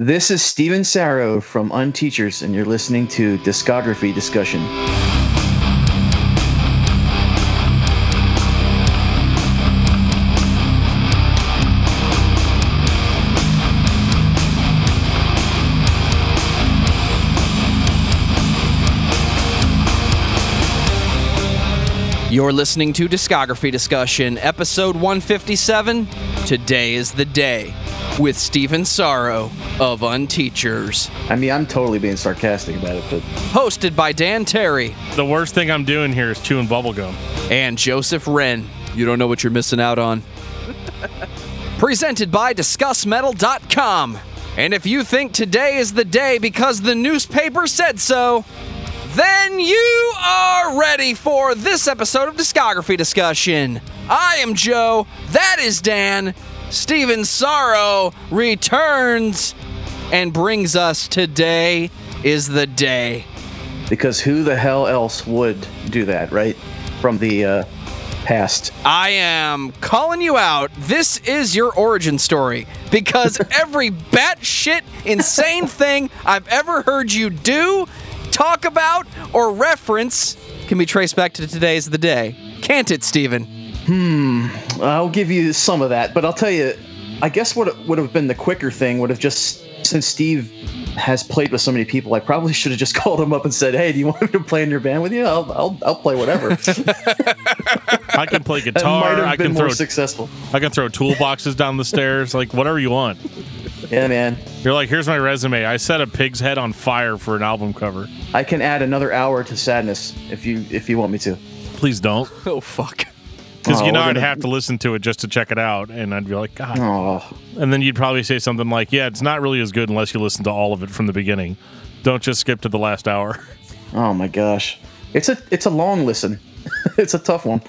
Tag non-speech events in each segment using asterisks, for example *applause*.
This is Steven Sarrow from Unteachers, and you're listening to Discography Discussion. You're listening to Discography Discussion, episode 157. Today is the day with Stephen Sorrow of Unteachers. I mean, I'm totally being sarcastic about it, but Hosted by Dan Terry The worst thing I'm doing here is chewing bubblegum. and Joseph Wren. You don't know what you're missing out on. *laughs* Presented by DiscussMetal.com. And if you think today is the day because the newspaper said so, then you are ready for this episode of Discography Discussion. I am Joe. That is Dan. Steven Sorrow returns and brings us today is the day. because who the hell else would do that, right? From the uh, past. I am calling you out. This is your origin story because *laughs* every batshit insane thing I've ever heard you do, talk about, or reference can be traced back to today's the day. Can't it, Steven? I'll give you some of that, but I'll tell you, I guess what would have been the quicker thing would have just since Steve has played with so many people, I probably should have just *laughs* called him up and said, "Hey, do you want me to play in your band with you? I'll I'll, I'll play whatever." *laughs* I can play that might guitar. have I been can more throw. successful. I can throw toolboxes down the stairs. Like whatever you want. Yeah, man. You're like, here's my resume. I set a pig's head on fire for an album cover. I can add another hour to sadness if you if you want me to. Please don't, *laughs* Oh, fuck. Because Oh, you know I'd gonna- have to listen to it just to check it out, and I'd be like, God. Oh, And then you'd probably say something like, Yeah, it's not really as good unless you listen to all of it from the beginning. Don't just skip to the last hour. *laughs* oh my gosh. It's a it's a long listen. *laughs* it's a tough one.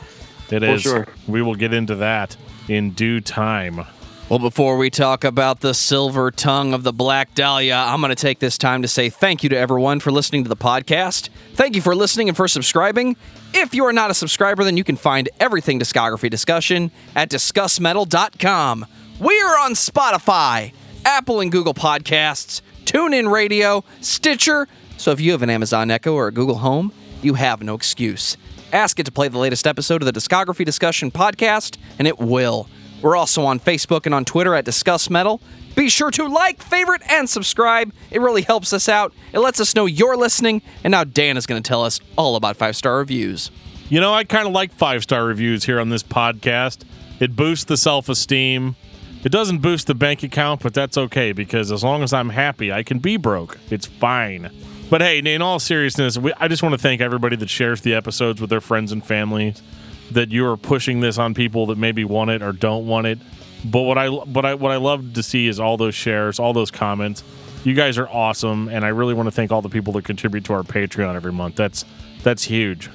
It For is. sure. We will get into that in due time. Well, before we talk about the silver tongue of the Black Dahlia, I'm going to take this time to say thank you to everyone for listening to the podcast. Thank you for listening and for subscribing. If you are not a subscriber, then you can find everything discography discussion at discussmetal.com. We are on Spotify, Apple and Google Podcasts, TuneIn Radio, Stitcher. So if you have an Amazon Echo or a Google Home, you have no excuse. Ask it to play the latest episode of the Discography Discussion podcast, and it will. We're also on Facebook and on Twitter at Discuss Metal. Be sure to like, favorite, and subscribe. It really helps us out. It lets us know you're listening. And now Dan is going to tell us all about five star reviews. You know, I kind of like five star reviews here on this podcast. It boosts the self esteem. It doesn't boost the bank account, but that's okay because as long as I'm happy, I can be broke. It's fine. But hey, in all seriousness, we, I just want to thank everybody that shares the episodes with their friends and families. That you are pushing this on people that maybe want it or don't want it. But what I what I what I love to see is all those shares, all those comments. You guys are awesome, and I really want to thank all the people that contribute to our Patreon every month. That's that's huge.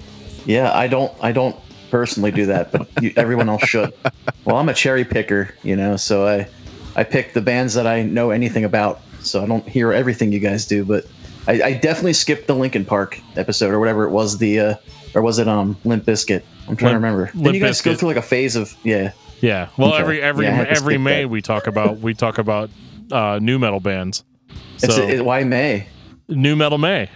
Yeah, I don't I don't personally do that, but you, everyone else should. Well, I'm a cherry picker, you know, so I I pick the bands that I know anything about. So I don't hear everything you guys do, but I, I definitely skipped the Linkin Park episode or whatever it was. The uh, or was it um Limp Bizkit? I'm trying Limp- to remember. Limp Didn't you guys go through like a phase of yeah? Yeah. Well, Okay. every every Yeah, I had to every May that. we talk about we talk about uh, nu metal bands. It's So it, why May? nu metal May.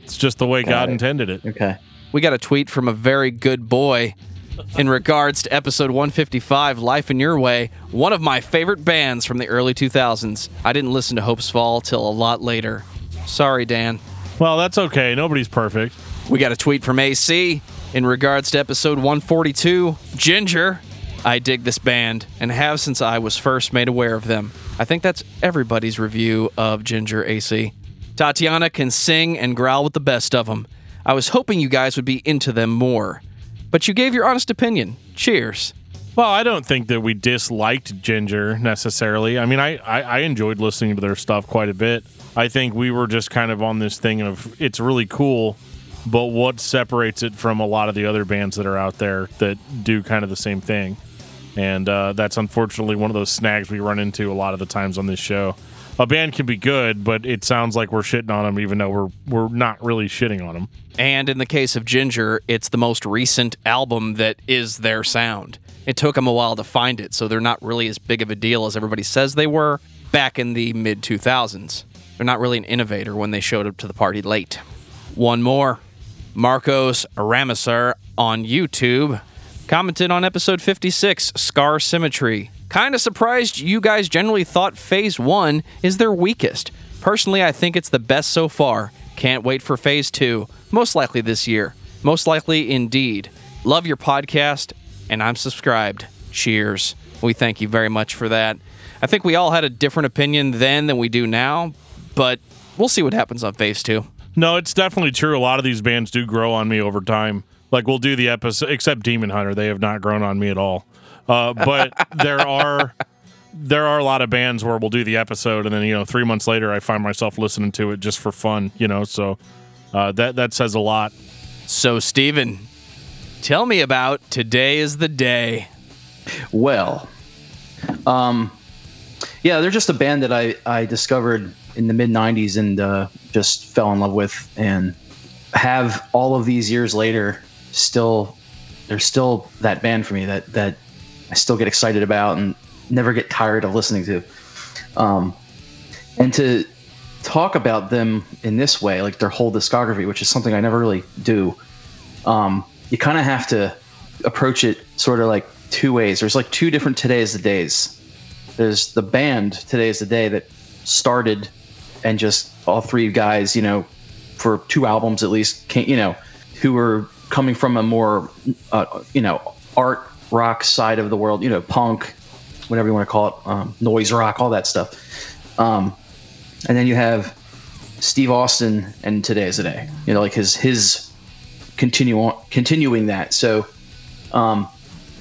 It's just the way God it. intended it. Okay. We got a tweet from a very good boy in regards to episode 155, Life in Your Way, one of my favorite bands from the early 2000s. I didn't listen to Hopesfall till a lot later. Sorry, Dan. Well, that's okay. Nobody's perfect. We got a tweet from AC in regards to episode 142, Jinjer. I dig this band and have since I was first made aware of them. I think that's everybody's review of Jinjer AC. Tatiana can sing and growl with the best of them. I was hoping you guys would be into them more. But you gave your honest opinion. Cheers. Well, I don't think that we disliked Jinjer necessarily. I mean, I, I, I enjoyed listening to their stuff quite a bit. I think we were just kind of on this thing of it's really cool, but what separates it from a lot of the other bands that are out there that do kind of the same thing? And uh, that's unfortunately one of those snags we run into a lot of the times on this show. A band can be good, but it sounds like we're shitting on them, even though we're we're not really shitting on them. And in the case of Jinjer, it's the most recent album that is their sound. It took them a while to find it, so they're not really as big of a deal as everybody says they were. back in the mid 2000s. They're not really an innovator when they showed up to the party late. One more. Marcos Aramisar on YouTube commented on episode 56, Scar Symmetry. Kind of surprised you guys generally thought phase one is their weakest. Personally, I think it's the best so far. Can't wait for phase two, most likely this year. Most likely indeed. Love your podcast, and I'm subscribed. Cheers. We thank you very much for that. I think we all had a different opinion then than we do now, but we'll see what happens on phase two. No, it's definitely true. A lot of these bands do grow on me over time. Like we'll do the episode, except Demon Hunter, they have not grown on me at all. Uh, but *laughs* there are there are a lot of bands where we'll do the episode, and then you know three months later, I find myself listening to it just for fun. You know, so uh, that that says a lot. So, Steven, tell me about today is the day. Well, um, yeah, they're just a band that I, I discovered in the mid 90s and uh, just fell in love with and have all of these years later still they're still that band for me that that I still get excited about and never get tired of listening to. Um, and to talk about them in this way like their whole discography which is something I never really do um, you kind of have to approach it sort of like two ways. There's like two different today's the days. There's the band today's the day that started and just all three guys, you know, for two albums at least, came, you know, who were coming from a more, uh, you know, art rock side of the world, you know, punk, whatever you want to call it, um, noise rock, all that stuff. Um, and then you have Steve Austin and Today's the Day, you know, like his his continue continuing that. So um,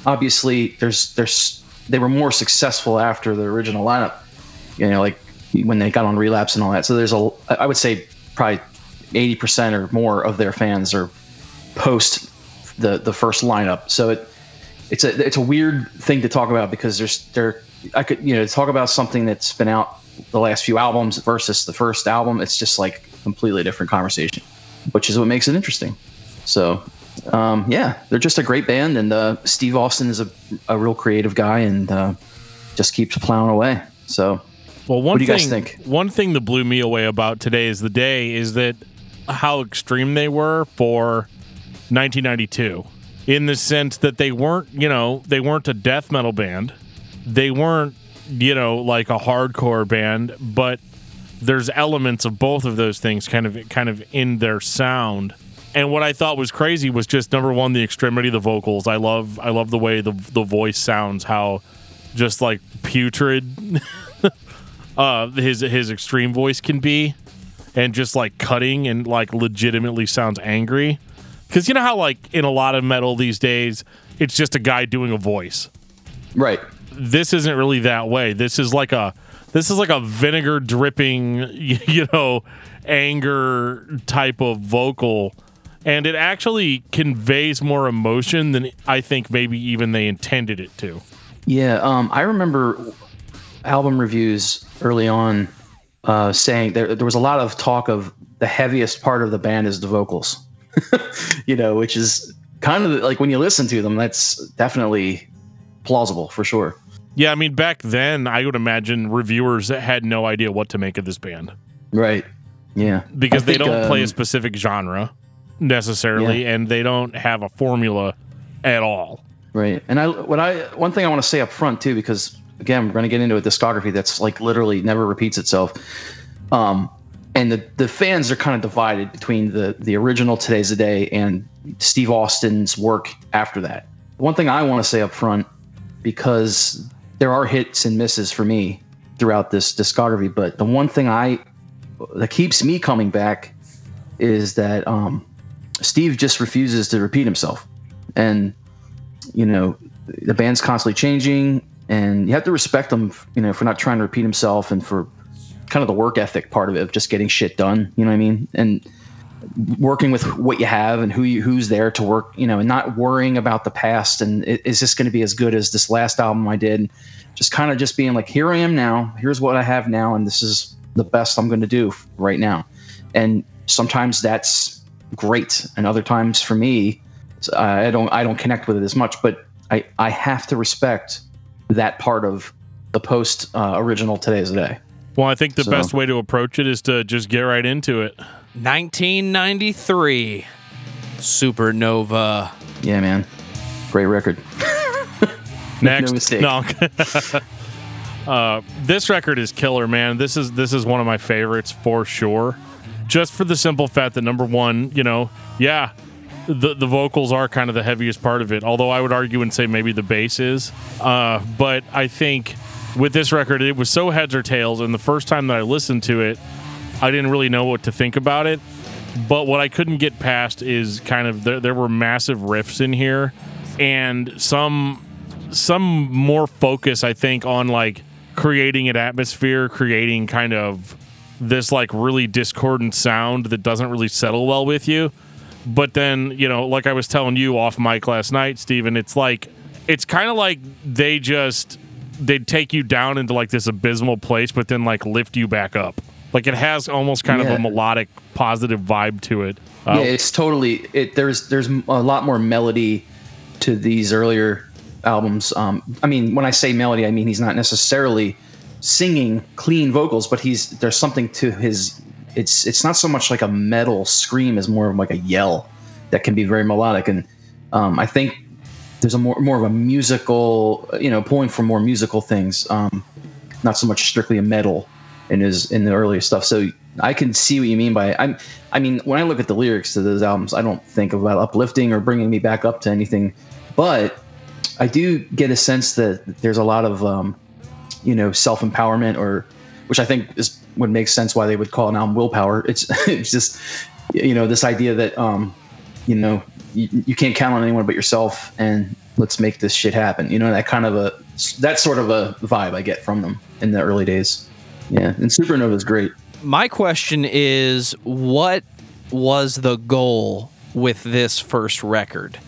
obviously, there's there's they were more successful after the original lineup. You know, like when they got on relapse and all that. So there's a, I would say probably 80% or more of their fans are post the the first lineup. So it it's a it's a weird thing to talk about because there's there I could you know talk about something that's been out the last few albums versus the first album. It's just like completely different conversation, which is what makes it interesting. So um, yeah, they're just a great band, and uh, Steve Austin is a, a real creative guy and uh, just keeps plowing away. So well, one what do you thing? One thing that blew me away about today is the day is that how extreme they were for 1992, in the sense that they weren't, you know, they weren't a death metal band, they weren't, you know, like a hardcore band, but there's elements of both of those things kind of kind of in their sound. And what I thought was crazy was just number one, the extremity of the vocals. I love I love the way the the voice sounds, how just like putrid *laughs* uh, his his extreme voice can be, and just like cutting and like legitimately sounds angry. Because you know how like in a lot of metal these days, it's just a guy doing a voice. Right. This isn't really that way. This is like a this is like a vinegar dripping, *laughs* you know, anger type of vocal. And it actually conveys more emotion than I think maybe even they intended it to. Yeah, um, I remember album reviews early on uh, saying there, there was a lot of talk of the heaviest part of the band is the vocals, *laughs* you know, which is kind of like when you listen to them, that's definitely plausible for sure. Yeah, I mean, back then, I would imagine reviewers had no idea what to make of this band. Right. Yeah. Because I they think, don't play a um, specific genre necessarily, and they don't have a formula at all. Right. And I what I one thing I want to say up front too, because again, we're going to get into a discography that's like literally never repeats itself. Um, and the the fans are kind of divided between the the original Today's the Day and Steve Austin's work after that. One thing I want to say up front, because there are hits and misses for me throughout this discography, but the one thing I that keeps me coming back is that um, Steve just refuses to repeat himself, and you know the band's constantly changing, and you have to respect him, you know, for not trying to repeat himself and for kind of the work ethic part of it of just getting shit done. You know what I mean? And working with what you have and who you, who's there to work, you know, and not worrying about the past and is this going to be as good as this last album I did? Just kind of just being like, here I am now. Here's what I have now, and this is the best I'm going to do right now. And sometimes that's great, and other times for me, I don't I don't connect with it as much. But I I have to respect that part of the post uh, original today's a day. Well, I think the So- best way to approach it is to just get right into it. 1993. Supernova. Yeah, man, great record. Next, mistake. no. *laughs* uh, this record is killer, man. This is this is one of my favorites for sure. Just for the simple fact that number one, you know, yeah, the the vocals are kind of the heaviest part of it. Although I would argue and say maybe the bass is. Uh, but I think with this record, it was so heads or tails, and the first time that I listened to it, I didn't really know what to think about it. But what I couldn't get past is kind of there, there were massive riffs in here, and some some more focus, I think, on like creating an atmosphere, creating kind of this like really discordant sound that doesn't really settle well with you. But then, you know, like I was telling you off mic last night, Steven, it's like it's kind of like they just they'd take you down into like this abysmal place, but then like lift you back up. Like it has almost kind of a melodic, positive vibe to it. Uh, yeah, it's totally it. There's there's a lot more melody to these earlier albums. Um, I mean, when I say melody, I mean he's not necessarily singing clean vocals, but he's there's something to his. It's it's not so much like a metal scream as more of like a yell that can be very melodic, and um, I think there's a more more of a musical, you know, pulling for more musical things, um, not so much strictly a metal in his in the earlier stuff. So I can see what you mean by I'm. I mean, when I look at the lyrics to those albums, I don't think about uplifting or bringing me back up to anything, but I do get a sense that there's a lot of, um, you know, self empowerment or, which I think is would make sense why they would call an album willpower. It's *laughs* it's just, you know, this idea that, um, you know, you, you can't count on anyone but yourself, and let's make this shit happen. You know, that kind of a that sort of a vibe I get from them in the early days. Yeah, and Supernova is great. My question is what was the goal with this first record?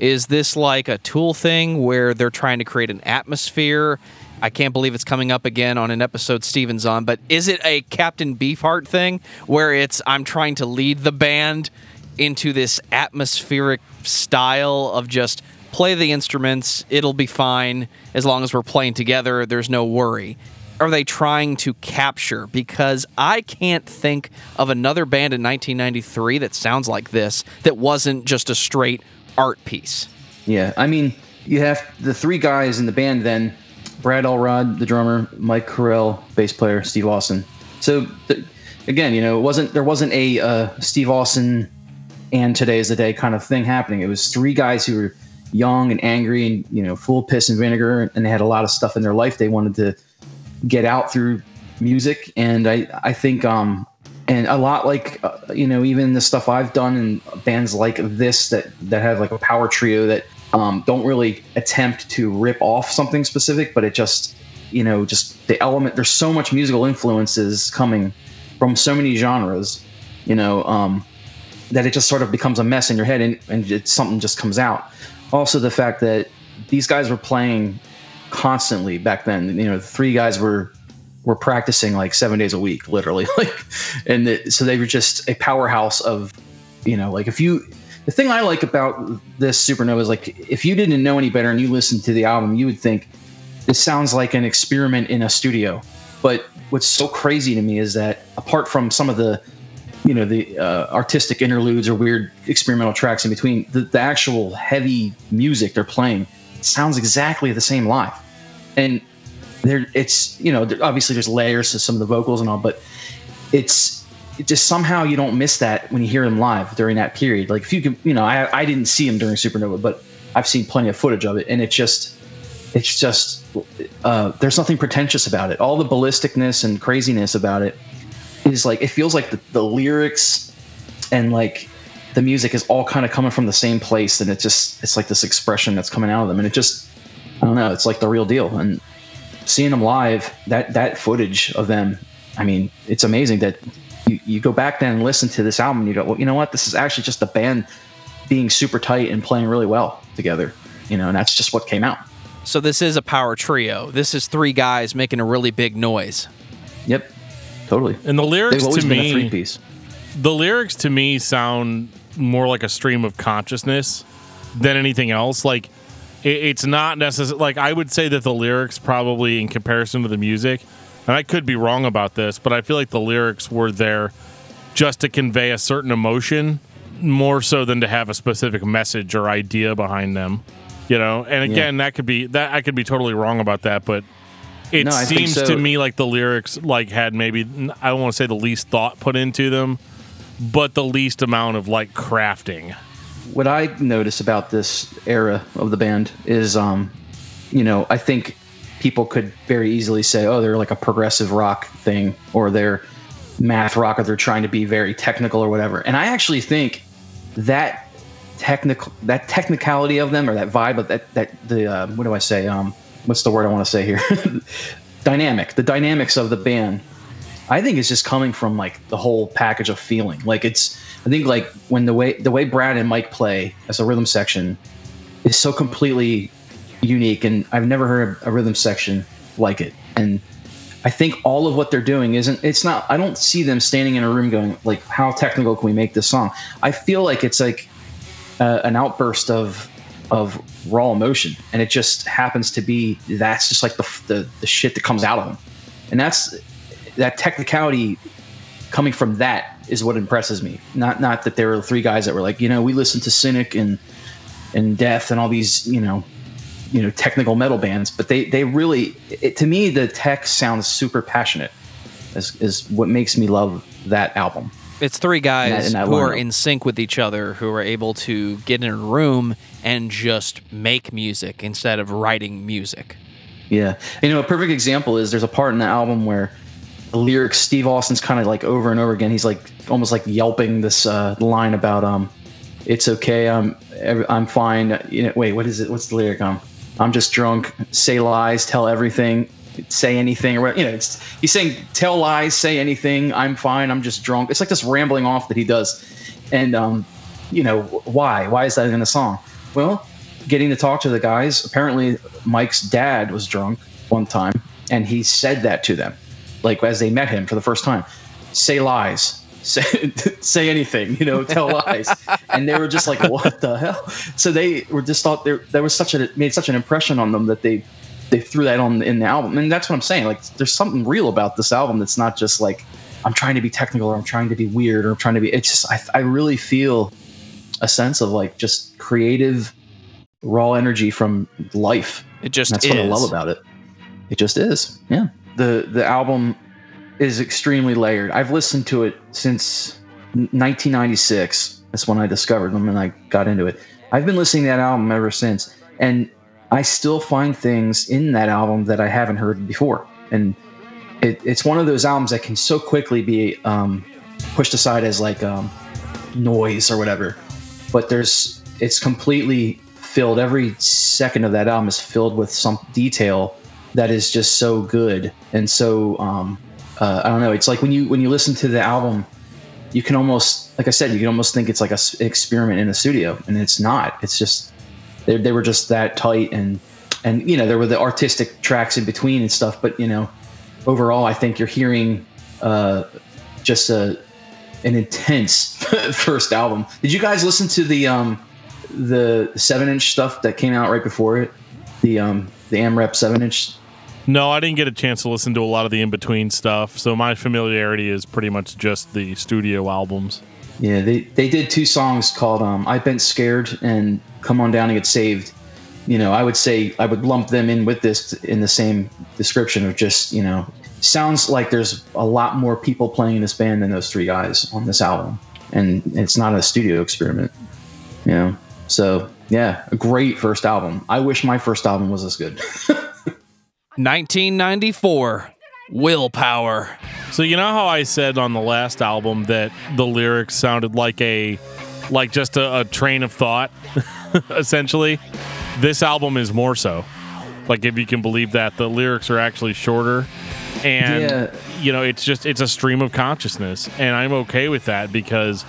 Is this like a tool thing where they're trying to create an atmosphere? I can't believe it's coming up again on an episode Steven's on, but is it a Captain Beefheart thing where it's I'm trying to lead the band into this atmospheric style of just play the instruments, it'll be fine as long as we're playing together, there's no worry are they trying to capture? Because I can't think of another band in 1993 that sounds like this that wasn't just a straight art piece. Yeah, I mean, you have the three guys in the band. Then Brad Elrod, the drummer, Mike Herrell, bass player, Steve Austin. So th- again, you know, it wasn't there wasn't a uh, Steve Austin and today is the day kind of thing happening. It was three guys who were young and angry and you know full of piss and vinegar, and they had a lot of stuff in their life they wanted to get out through music. And I I think um and a lot like uh, you know even the stuff I've done in bands like this that that have like a power trio that um, don't really attempt to rip off something specific, but it just you know just the element. There's so much musical influences coming from so many genres, you know, um, that it just sort of becomes a mess in your head and, and something just comes out. Also, the fact that these guys were playing constantly back then. You know, the three guys were were practicing like seven days a week, literally. *laughs* Like, and the, so they were just a powerhouse of, you know, like if you. The thing I like about this Supernova is like if you didn't know any better and you listened to the album, you would think this sounds like an experiment in a studio. But what's so crazy to me is that apart from some of the you know the uh, artistic interludes or weird experimental tracks in between the, the actual heavy music they're playing sounds exactly the same live and there it's you know obviously there's layers to some of the vocals and all but it's it just somehow you don't miss that when you hear them live during that period. Like if you can you know i, I didn't see him during supernova but i've seen plenty of footage of it and it's just it's just uh, there's nothing pretentious about it. All the ballisticness and craziness about it is like it feels like the, the lyrics and like the music is all kind of coming from the same place and it just it's like this expression that's coming out of them and it just i don't know it's like the real deal. And seeing them live that that footage of them i mean it's amazing that you, you go back then and listen to this album and you go well you know what this is actually just the band being super tight and playing really well together you know and that's just what came out So this is a power trio. This is three guys making a really big noise. yep totally And the lyrics they've always to been a me, three piece the lyrics to me sound more like a stream of consciousness than anything else. Like it, it's not necessarily like I would say that the lyrics probably in comparison to the music, and I could be wrong about this, but I feel like the lyrics were there just to convey a certain emotion more so than to have a specific message or idea behind them. You know, and again, that could be that I could be totally wrong about that, but it No, seems so. to me like the lyrics like had maybe I don't want to say the least thought put into them, but the least amount of like crafting. what I notice about this era of the band is, um, you know, I think people could very easily say, oh, they're like a progressive rock thing, or they're math rock, or they're trying to be very technical or whatever. And I actually think that technical, that technicality of them, or that vibe of that, that the, uh, what do I say? Um, what's the word I want to say here? *laughs* Dynamic, the dynamics of the band I think it's just coming from like the whole package of feeling. Like it's, I think like when the way the way Brad and Mike play as a rhythm section is so completely unique, and I've never heard a rhythm section like it. And I think all of what they're doing isn't. It's not. I don't see them standing in a room going like, "How technical can we make this song?" I feel like it's like uh, an outburst of of raw emotion, and it just happens to be that's just like the the, the shit that comes out of them, and that's that technicality coming from that is what impresses me. Not not that there were three guys that were like, you know, we listened to Cynic and and Death and all these, you know, you know, technical metal bands, but they they really, it, to me, the tech sounds super passionate. Is is what makes me love that album. It's three guys in that who are in sync with each other, who are able to get in a room and just make music instead of writing music. Yeah, you know, a perfect example is there's a part in the album where the lyrics Steve Austin's kind of like over and over again. He's like almost like yelping this uh, line about um, it's okay, I'm I'm fine. You know, wait, what is it? What's the lyric? Um, I'm just drunk. Say lies, tell everything, say anything, or? You know, he's saying tell lies, say anything. I'm fine. I'm just drunk. It's like this rambling off that he does, and um, you know, why? Why is that in the song? Well, getting to talk to the guys. Apparently, Mike's dad was drunk one time, and he said that to them, like as they met him for the first time. Say lies. Say, *laughs* say anything, you know, tell lies, and they were just like, *laughs* "What the hell?" So they were just thought there there was such a made such an impression on them that they they threw that on in the album, and that's what I'm saying. Like, there's something real about this album that's not just like I'm trying to be technical or I'm trying to be weird or I'm trying to be. It's just I I really feel a sense of like just creative raw energy from life. It just That's is. what I love about it. It just is. Yeah. The the album is extremely layered. I've listened to it since 1996. That's when I discovered them and I got into it. I've been listening to that album ever since, and I still find things in that album that I haven't heard before. And it, it's one of those albums that can so quickly be um, pushed aside as like um, noise or whatever. But there's it's completely filled. Every second of that album is filled with some detail that is just so good and so um, uh, I don't know. It's like when you when you listen to the album, you can almost like I said, you can almost think it's like a s- experiment in the studio, and it's not. It's just they they were just that tight and and you know there were the artistic tracks in between and stuff, but you know overall, I think you're hearing uh, just a an intense *laughs* first album. Did you guys listen to the um, the seven inch stuff that came out right before it? The um, the AMREP seven inch. No, I didn't get a chance to listen to a lot of the in between stuff, so my familiarity is pretty much just the studio albums. Yeah, they they did two songs called um, "I've Been Scared" and "Come On Down and Get Saved." You know, I would say I would lump them in with this in the same description of just you know sounds like there's a lot more people playing in this band than those three guys on this album, and it's not a studio experiment. You know, so yeah, a great first album. I wish my first album was as good. *laughs* 1994, Willpower. So you know how I said on the last album that the lyrics sounded like a like just a, a train of thought *laughs* essentially. This album is more so. Like if you can believe that the lyrics are actually shorter and Yeah. you know it's just it's a stream of consciousness and I'm okay with that because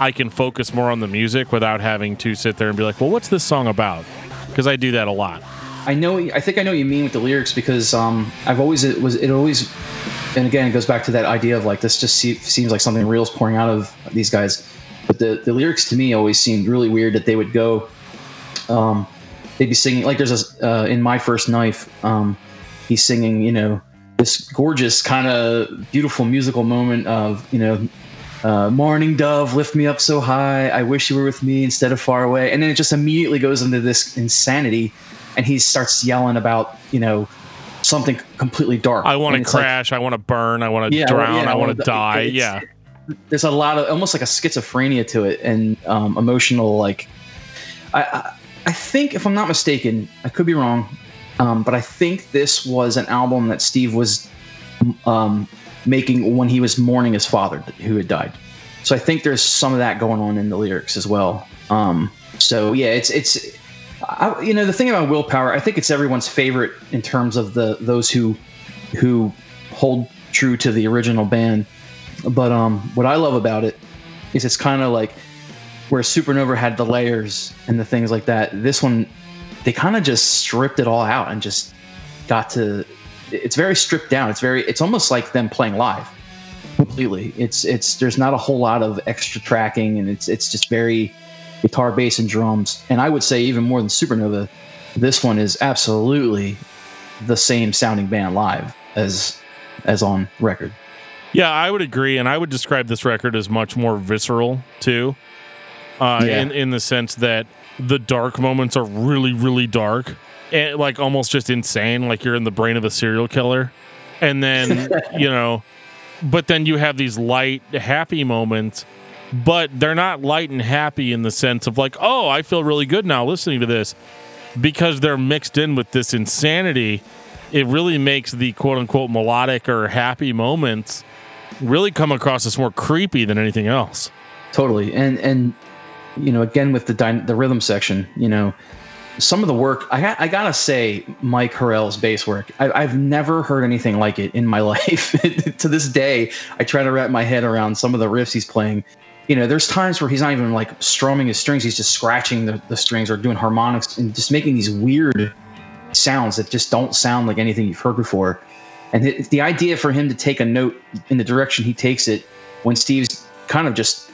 I can focus more on the music without having to sit there and be like, "Well, what's this song about?" Because I do that a lot. I know. I think I know what you mean with the lyrics because um, I've always it was it always, and again it goes back to that idea of like this just se- seems like something real is pouring out of these guys, but the the lyrics to me always seemed really weird that they would go, um, they'd be singing like there's a uh, in my first knife. Um, he's singing, you know, this gorgeous kind of beautiful musical moment of you know uh, morning dove lift me up so high i wish you were with me instead of far away and then it just immediately goes into this insanity and he starts yelling about you know something completely dark I want to it's like- crash. I want to burn. I want to Yeah, drown. yeah, I want to die. it's- yeah. there's a lot of almost like a schizophrenia to it and um, emotional like I, I i think if i'm not mistaken i could be wrong um, but i think this was an album that steve was um, making when he was mourning his father who had died so i think there's some of that going on in the lyrics as well um, so yeah it's it's I, you know the thing about willpower i think it's everyone's favorite in terms of the those who who hold true to the original band but um, what I love about it is it's kind of like where Supernova had the layers and the things like that. This one, they kind of just stripped it all out and just got to. It's very stripped down. It's very. It's almost like them playing live completely. It's it's there's not a whole lot of extra tracking and it's it's just very guitar, bass, and drums. And I would say even more than Supernova, this one is absolutely the same sounding band live as as on record. Yeah, I would agree, and I would describe this record as much more visceral too, uh, Yeah. in in the sense that the dark moments are really, really dark, and like almost just insane, like you're in the brain of a serial killer, and then *laughs* you know, but then you have these light, happy moments, but they're not light and happy in the sense of like, oh, I feel really good now listening to this, because they're mixed in with this insanity. It really makes the quote unquote melodic or happy moments really come across as more creepy than anything else. totally and and you know again with the dy- the rhythm section you know some of the work i, got, I gotta say mike Herrell's bass work I, i've never heard anything like it in my *laughs* life to this day i try to wrap my head around some of the riffs he's playing you know there's times where he's not even like strumming his strings. He's just scratching the, the strings or doing harmonics and just making these weird sounds that just don't sound like anything you've heard before. And the, the idea for him to take a note in the direction he takes it when steve's kind of just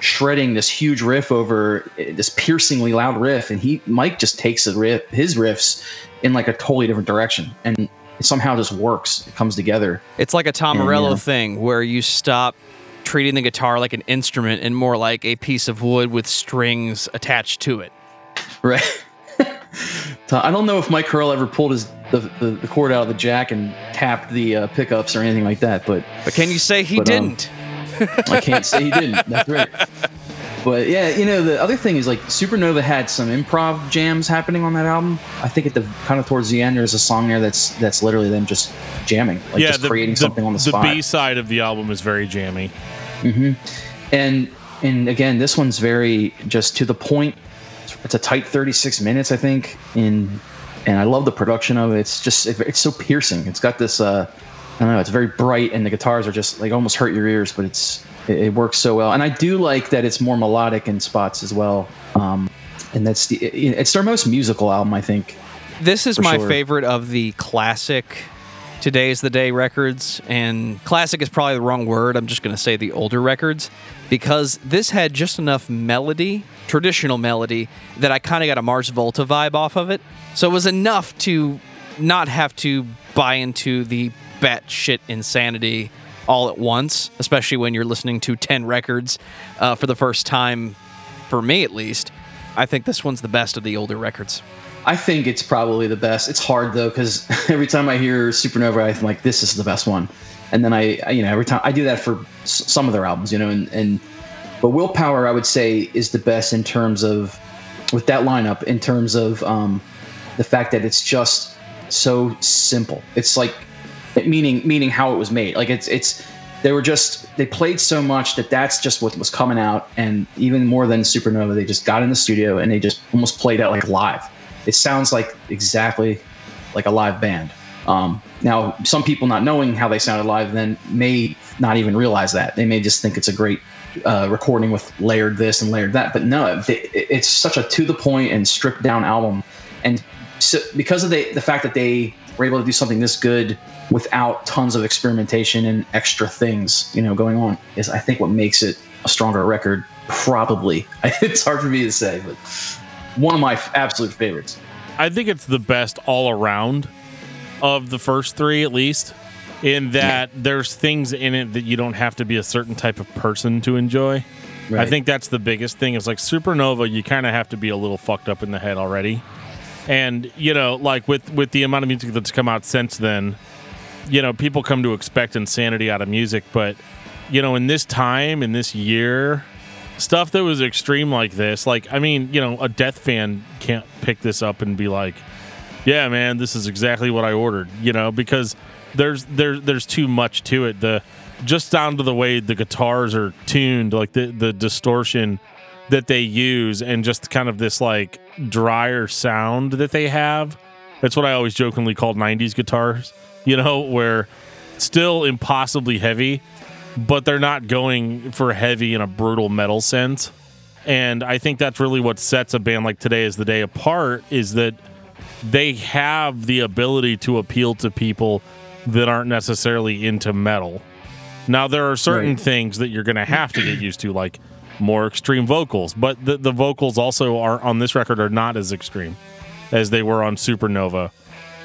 shredding this huge riff over eh, this piercingly loud riff and he mike just takes the riff his riffs in like a totally different direction and it somehow just works. It comes together. It's like a Tom Morello yeah. thing where you stop treating the guitar like an instrument and more like a piece of wood with strings attached to it. right *laughs* i don't know if mike Herrell ever pulled his the, the, the cord out of the jack and tapped the uh, pickups or anything like that but But can you say he But, um, didn't? I can't say he didn't. That's right. *laughs* But yeah, you know, the other thing is like Supernova had some improv jams happening on that album. I think at the kind of towards the end, there's a song there that's that's literally them just jamming, like yeah, just the, creating the- something on the, the spot. B side of the album is very jammy. and and again, this one's very just to the point. It's a tight 36 minutes, I think. In and I love the production of it. It's just it, it's so piercing. It's got this. uh I don't know. It's very bright, and the guitars are just like almost hurt your ears, but it's it, it works so well. And I do like that it's more melodic in spots as well. Um, and that's the it- it's their most musical album, I think. This is my sure. favorite of the classic Today's the Day records. And classic is probably the wrong word. I'm just going to say the older records because this had just enough melody, traditional melody, that I kind of got a Mars Volta vibe off of it. So it was enough to not have to buy into the batshit insanity all at once, especially when you're listening to 10 records uh, for the first time, for me at least. I think this one's the best of the older records. I think it's probably the best. It's hard though because *laughs* every time I hear Supernova, I'm like, this is the best one. And then I, I- you know, every time I do that for s- some of their albums, you know, and, and but Willpower, I would say, is the best in terms of with that lineup, in terms of um, the fact that it's just so simple. It's like meaning meaning how it was made. Like it's it's they were just they played so much that that's just what was coming out, and even more than Supernova, they just got in the studio and they just almost played it like live. It sounds like exactly like a live band. Um, now, some people not knowing how they sounded live then may not even realize that. They may just think it's a great uh, recording with layered this and layered that. But no, they, it's such a to the point and stripped down album. And so because of the, the fact that they were able to do something this good without tons of experimentation and extra things, you know, going on, is I think what makes it a stronger record. Probably, *laughs* it's hard for me to say, but one of my f- absolute favorites. I think it's the best all around of the first three, at least. In that there's things in it that you don't have to be a certain type of person to enjoy. I think that's the biggest thing. Is like Supernova, you kind of have to be a little fucked up in the head already. And you know, like with with the amount of music that's come out since then, you know, people come to expect insanity out of music, but you know, in this time, in this year, stuff that was extreme like this, like I mean, you know, a death fan can't pick this up and be like, "Yeah, man, this is exactly what I ordered," you know, because there's there there's too much to it. The just down to the way the guitars are tuned, like the the distortion that they use, and just kind of this like drier sound that they have. That's what I always jokingly called '90s guitars. *laughs* You know, where still impossibly heavy, but they're not going for heavy in a brutal metal sense. And I think that's really what sets a band like Today is the Day apart is that they have the ability to appeal to people that aren't necessarily into metal. Now there are certain Right. things that you're going to have to get used to like more extreme vocals, but the, the vocals also are on this record are not as extreme as they were on Supernova.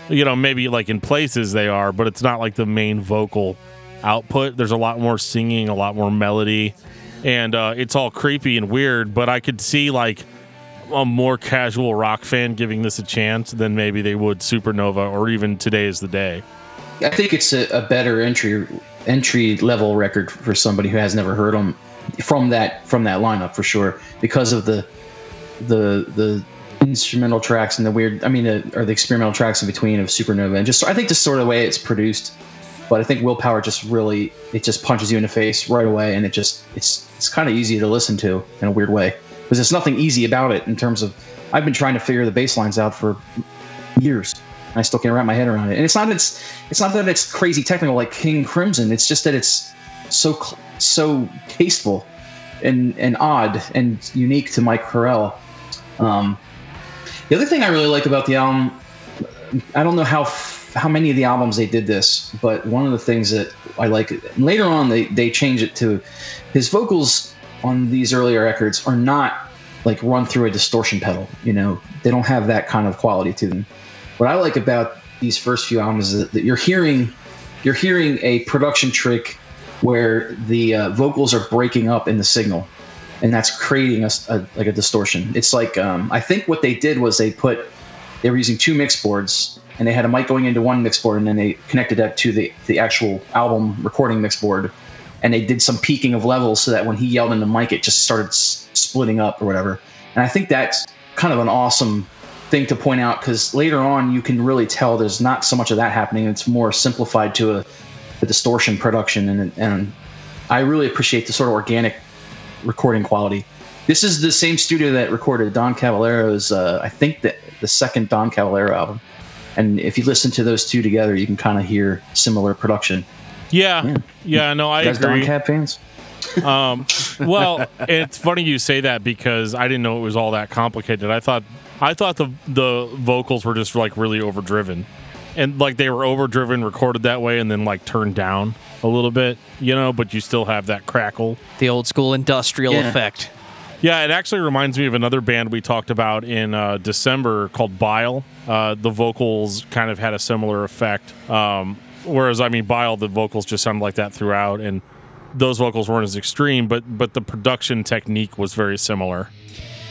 You know, maybe like in places they are, but it's not like the main vocal output. There's a lot more singing, a lot more melody, and uh, it's all creepy and weird. But I could see like a more casual rock fan giving this a chance than maybe they would Supernova or even Today is the Day. I think it's a, a better entry entry level record for somebody who has never heard them from that from that lineup for sure because of the the the instrumental tracks and the weird I mean the, or the experimental tracks in between of Supernova and just I think just sort of the way it's produced but I think Willpower just really it just punches you in the face right away and it just it's it's kind of easy to listen to in a weird way because there's nothing easy about it in terms of I've been trying to figure the bass lines out for years and I still can't wrap my head around it. And it's not it's it's not that it's crazy technical like King Crimson. It's just that it's so so tasteful and and odd and unique to Mike Herrell. Um, the other thing I really like about the album, I don't know how how many of the albums they did this, but one of the things that I like later on they they change it to his vocals on these earlier records are not like run through a distortion pedal. You know, they don't have that kind of quality to them what I like about these first few albums is that you're hearing you're hearing a production trick where the uh, vocals are breaking up in the signal, and that's creating a, a- like a distortion. It's like um, I think what they did was they put they were using two mix boards and they had a mic going into one mix board and then they connected that to the the actual album recording mix board. And they did some peaking of levels so that when he yelled in the mic it just started s- splitting up or whatever. And i think that's kind of an awesome thing to point out because later on you can really tell there's not so much of that happening. It's more simplified to a, a distortion production and and i really appreciate the sort of organic recording quality. This is the same studio that recorded don caballero's uh, i think the, the second don cavallero album. And if you listen to those two together you can kind of hear similar production. Yeah, yeah, no, I you guys agree. don cab fans? Um, well, it's funny you say that because I didn't know it was all that complicated. I thought I thought the the vocals were just like really overdriven, and like they were overdriven, recorded that way, and then like turned down a little bit, you know. But you still have that crackle. The old school industrial Yeah. effect. Yeah, it actually reminds me of another band we talked about in uh, December called Bile. Uh, the vocals kind of had a similar effect. Um, whereas, I mean, Bile, the vocals just sounded like that throughout, and those vocals weren't as extreme, but but the production technique was very similar.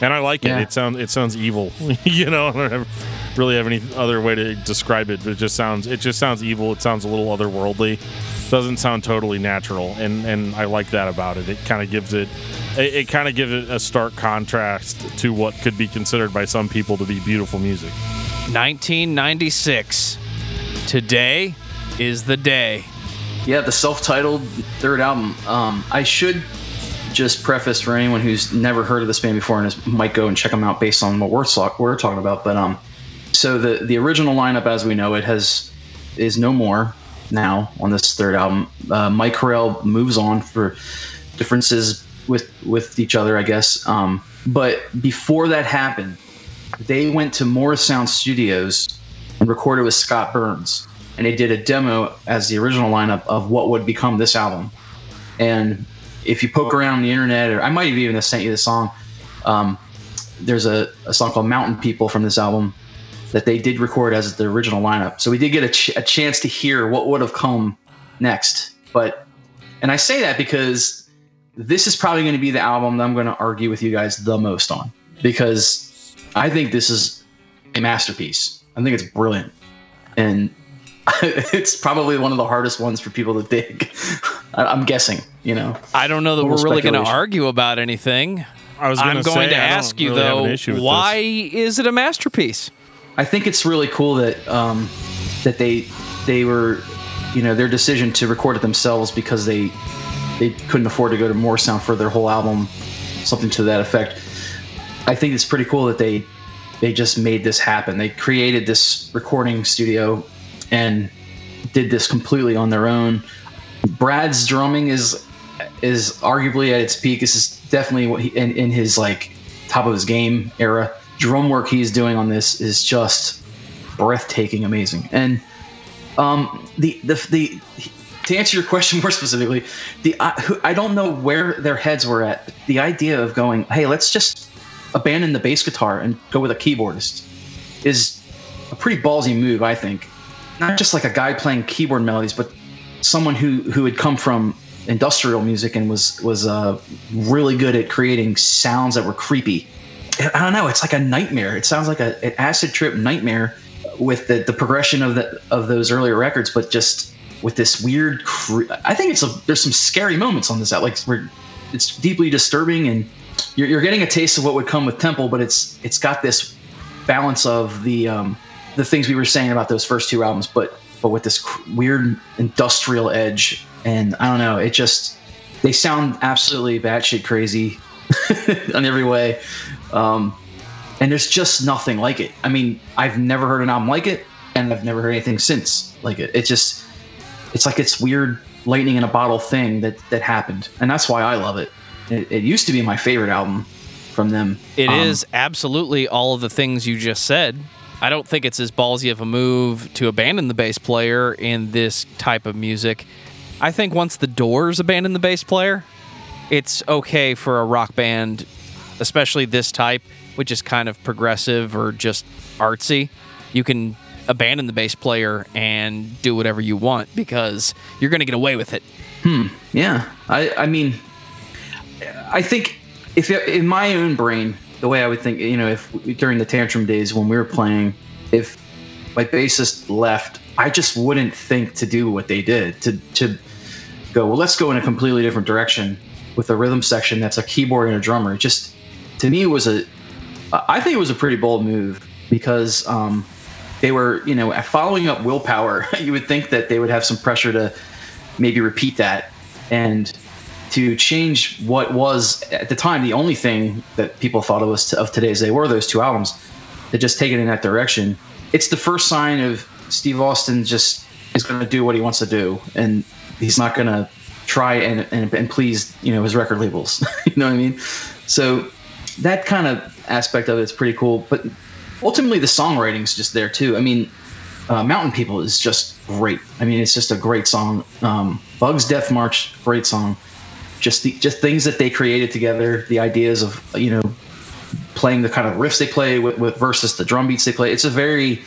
And I like it. Yeah. It sounds it sounds evil. *laughs* you know, I don't have, really have any other way to describe it. But it just sounds it just sounds evil. It sounds a little otherworldly. Doesn't sound totally natural, and and I like that about it. It kind of gives it it, it kind of gives it a stark contrast to what could be considered by some people to be beautiful music. 1996. Today is the day. Yeah, the self-titled third album. Um, I should just preface for anyone who's never heard of this band before and is, might go and check them out based on what we're, we're talking about. But um, so the the original lineup, as we know it, has is no more now on this third album. Uh, Mike Herrell moves on for differences with with each other, I guess. Um, but before that happened, they went to Morrisound Studios and recorded with Scott Burns, and they did a demo as the original lineup of what would become this album. And if you poke around the internet, or I might have even sent you the song. Um, there's a, a song called Mountain People from this album, that they did record as the original lineup. So we did get a, ch- a chance to hear what would have come next. But, and I say that because this is probably going to be the album that I'm going to argue with you guys the most on because I think this is a masterpiece. I think it's brilliant. And *laughs* it's probably one of the hardest ones for people to dig. *laughs* I'm guessing, you know. I don't know that we're really going to argue about anything. I was I'm gonna going say, to I don't ask you really though, why this. is it a masterpiece? I think it's really cool that um, that they they were, you know, their decision to record it themselves because they they couldn't afford to go to Morrisound for their whole album, something to that effect. I think it's pretty cool that they they just made this happen. They created this recording studio and did this completely on their own. Brad's drumming is is arguably at its peak. This is definitely what he in, in his like top of his game era. Drum work he's doing on this is just breathtaking, amazing. And um, the the the to answer your question more specifically, the I, I don't know where their heads were at. The idea of going, hey, let's just abandon the bass guitar and go with a keyboardist is a pretty ballsy move, I think. Not just like a guy playing keyboard melodies, but someone who who had come from industrial music and was was uh, really good at creating sounds that were creepy. I don't know. It's like a nightmare. It sounds like a, an acid trip nightmare with the, the progression of the of those earlier records, but just with this weird. I think it's a, there's some scary moments on this out. Like it's deeply disturbing, and you're, you're getting a taste of what would come with Temple, but it's it's got this balance of the um, the things we were saying about those first two albums, but but with this weird industrial edge. And I don't know. It just they sound absolutely batshit crazy *laughs* in every way. Um, and there's just nothing like it. I mean, I've never heard an album like it, and I've never heard anything since like it. It just, it's like it's weird lightning in a bottle thing that that happened, and that's why I love it. It, it used to be my favorite album from them. It is Um, absolutely all of the things you just said. I don't think it's as ballsy of a move to abandon the bass player in this type of music. I think once the Doors abandon the bass player, it's okay for a rock band, especially this type, which is kind of progressive or just artsy. You can abandon the bass player and do whatever you want because you're going to get away with it. Hmm. Yeah, I, I mean, I think if in my own brain, the way I would think, you know, if during the tantrum days when we were playing, if my bassist left, I just wouldn't think to do what they did to to go. Well, let's go in a completely different direction with a rhythm section that's a keyboard and a drummer. Just to me was a, I think it was a pretty bold move because um, they were, you know, following up willpower. *laughs* You would think that they would have some pressure to maybe repeat that and to change what was at the time the only thing that people thought of was of today's they were those two albums to just take it in that direction it's the first sign of steve austin just is going to do what he wants to do and he's not going to try and, and, and please you know his record labels *laughs* you know what i mean so that kind of aspect of it's pretty cool but ultimately the songwriting's just there too i mean uh, Mountain People is just great. I mean, it's just a great song. Um, Bugs Death March, great song. Just the just things that they created together, the ideas of you know playing the kind of riffs they play with, with versus the drum beats they play. It's a very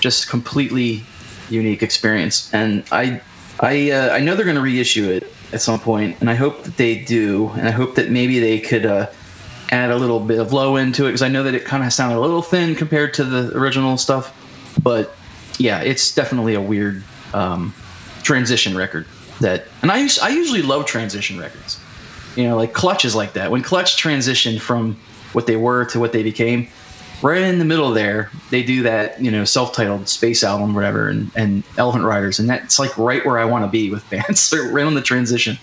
just completely unique experience, and I I uh, I know they're going to reissue it at some point, and I hope that they do, and I hope that maybe they could. Uh, add a little bit of low end to it because I know that it kind of sounded a little thin compared to the original stuff. But yeah, it's definitely a weird um, transition record. That and I I usually love transition records. You know, like Clutch is like that. When Clutch transitioned from what they were to what they became, right in the middle there, they do that you know self-titled space album, whatever, and and Elephant Riders, and that's like right where I want to be with bands. They're *laughs* right on the transition.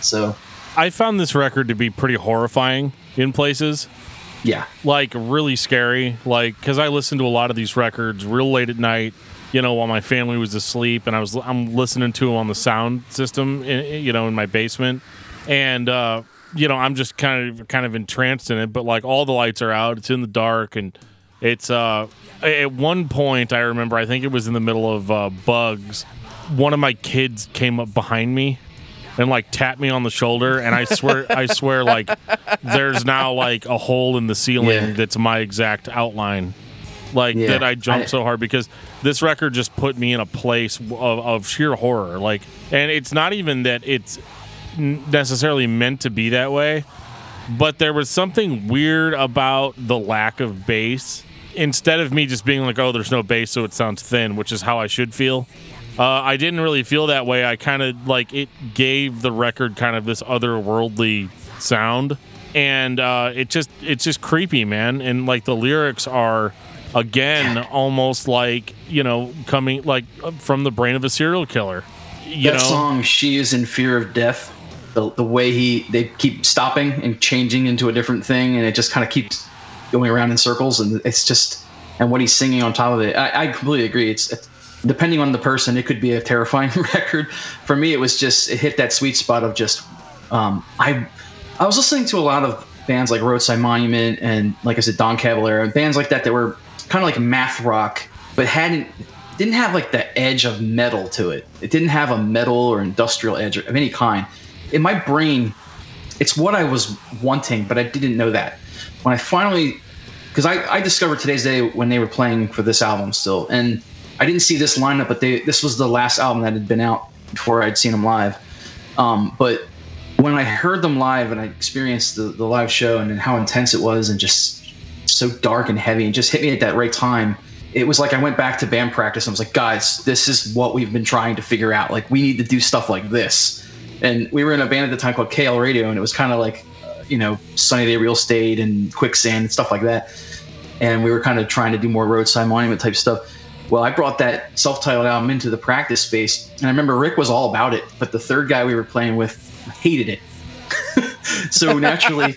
So I found this record to be pretty horrifying in places. yeah, like really scary. Like because i listened to a lot of these records real late at night you know while my family was asleep and i was i'm listening to them on the sound system in, you know in my basement. And uh you know i'm just kind of kind of entranced in it but like all the lights are out it's in the dark and it's uh at one point i remember i think it was in the middle of uh bugs one of my kids came up behind me and like tap me on the shoulder and i swear i swear like there's now like a hole in the ceiling Yeah. that's my exact outline like Yeah, that I jumped I- so hard because this record just put me in a place of, of sheer horror. Like, and it's not even that it's necessarily meant to be that way, but there was something weird about the lack of bass. Instead of me just being like, "Oh, there's no bass, so it sounds thin," which is how I should feel. Uh, I didn't really feel that way. I kind of like it gave the record kind of this otherworldly sound, and uh, it just it's just creepy, man. And like the lyrics are again almost like you know coming like from the brain of a serial killer. You that know, song "She Is in Fear of Death," the the way he they keep stopping and changing into a different thing, and it just kind of keeps going around in circles, and it's just and what he's singing on top of it. I, I completely agree. It's, it's depending on the person, it could be a terrifying *laughs* record. For me, it was just it hit that sweet spot of just um, I I was listening to a lot of bands like Roadside Monument and like I said Don Caballero and bands like that that were kind of like math rock, but hadn't didn't have like the edge of metal to it. It didn't have a metal or industrial edge of any kind. In my brain, it's what I was wanting, but I didn't know that. When I finally, because I, I discovered today's day when they were playing for this album still, and I didn't see this lineup, but they this was the last album that had been out before I'd seen them live. Um, but when I heard them live and I experienced the, the live show and how intense it was and just so dark and heavy and just hit me at that right time, it was like I went back to band practice and I was like, guys, this is what we've been trying to figure out. Like, we need to do stuff like this. And we were in a band at the time called KL Radio, and it was kind of like, uh, you know, Sunny Day Real Estate and Quicksand and stuff like that. And we were kind of trying to do more roadside monument type stuff. Well, I brought that self-titled album into the practice space, and I remember Rick was all about it, but the third guy we were playing with hated it. *laughs* so naturally,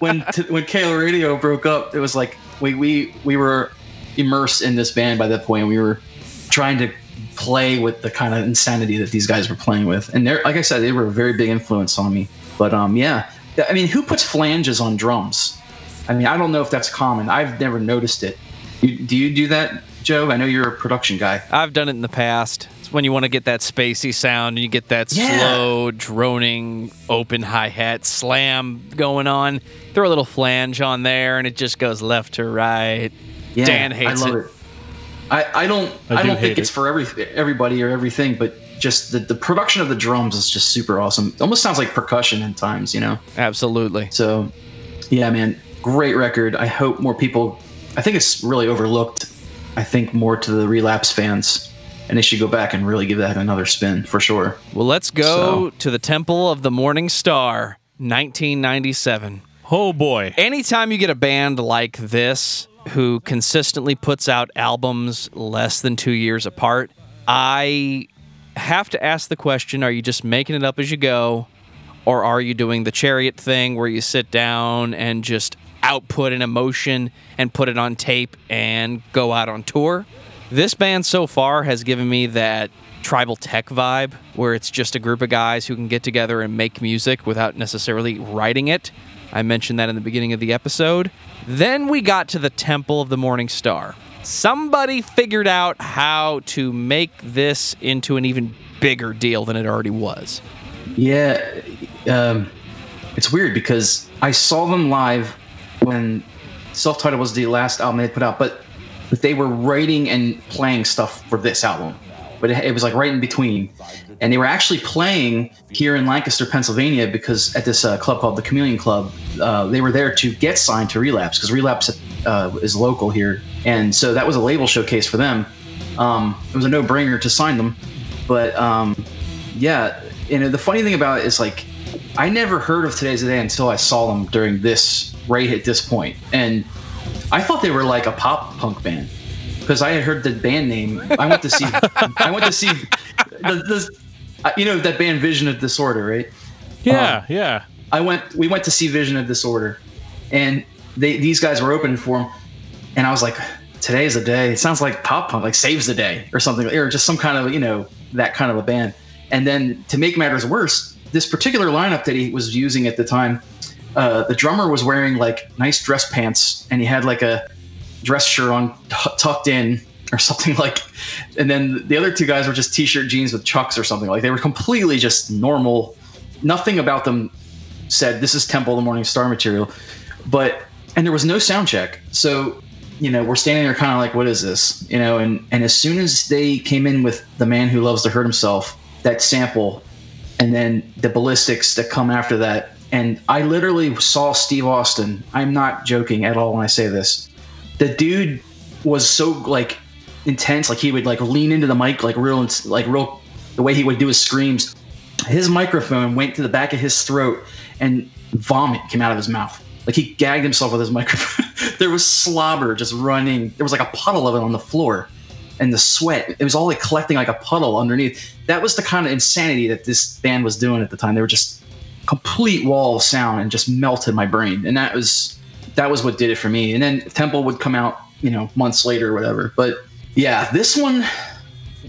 when t- when KO Radio broke up, it was like we we we were immersed in this band by that point. We were trying to play with the kind of insanity that these guys were playing with, and they're like I said, they were a very big influence on me. But um, yeah, I mean, who puts flanges on drums? I mean, I don't know if that's common. I've never noticed it. You, do you do that, Joe? I know you're a production guy. I've done it in the past. It's when you want to get that spacey sound and you get that Yeah. slow, droning, open hi hat slam going on. Throw a little flange on there and it just goes left to right. Yeah, Dan hates I love it. it. I, I don't I I, do don't hate think it's it. for every everybody or everything, but just the, the production of the drums is just super awesome. It almost sounds like percussion in times, you know. Absolutely. So, yeah, man, great record. I hope more people. I think it's really overlooked. I think more to the relapse fans, and they should go back and really give that another spin for sure. Well, let's go So- to the Temple of the Morning Star, 1997. oh boy, Anytime you get a band like this who consistently puts out albums less than two years apart, I have to ask the question are you just making it up as you go? Or are you doing the chariot thing where you sit down and just output an emotion and put it on tape and go out on tour? This band so far has given me that tribal tech vibe where it's just a group of guys who can get together and make music without necessarily writing it. I mentioned that in the beginning of the episode. Then we got to the Temple of the Morning Star. Somebody figured out how to make this into an even bigger deal than it already was. Yeah, um, it's weird because I saw them live when Self Titled was the last album they put out, but but they were writing and playing stuff for this album. But it, it was like right in between, and they were actually playing here in Lancaster, Pennsylvania, because at this uh, club called the Chameleon Club, uh, they were there to get signed to Relapse because Relapse uh, is local here, and so that was a label showcase for them. Um, it was a no-brainer to sign them, but um, yeah, know the funny thing about it is like I never heard of Today's the Day until I saw them during this right at this point, and I thought they were like a pop punk band because I had heard the band name. I went to see. I went to see the, the uh, you know that band Vision of Disorder, right? yeah, yeah. I went. We went to see Vision of Disorder, and they these guys were opening for them, and I was like, "Today's a day." It sounds like pop punk, like "Saves the Day" or something, or just some kind of you know that kind of a band. And then to make matters worse, this particular lineup that he was using at the time, uh, the drummer was wearing like nice dress pants, and he had like a dress shirt on t- tucked in or *laughs* something like and then the other two guys were just t-shirt jeans with chucks or something. Like they were completely just normal. Nothing about them said this is temple of the morning star material. But and there was no sound check. So you know, we're standing there kind of like, what is this? You know, and and as soon as they came in with the man who loves to hurt himself, that sample, and then the ballistics that come after that, and I literally saw Steve Austin. I'm not joking at all when I say this. The dude was so like intense, like he would like lean into the mic, like real, like real, the way he would do his screams. His microphone went to the back of his throat, and vomit came out of his mouth. Like he gagged himself with his *laughs* microphone. there was slobber just running. There was like a puddle of it on the floor, and the sweat. It was all like collecting like a puddle underneath. That was the kind of insanity that this band was doing at the time. They were just complete wall of sound and just melted my brain. And that was that was what did it for me. And then Temple would come out, you know, months later or whatever. But yeah, this one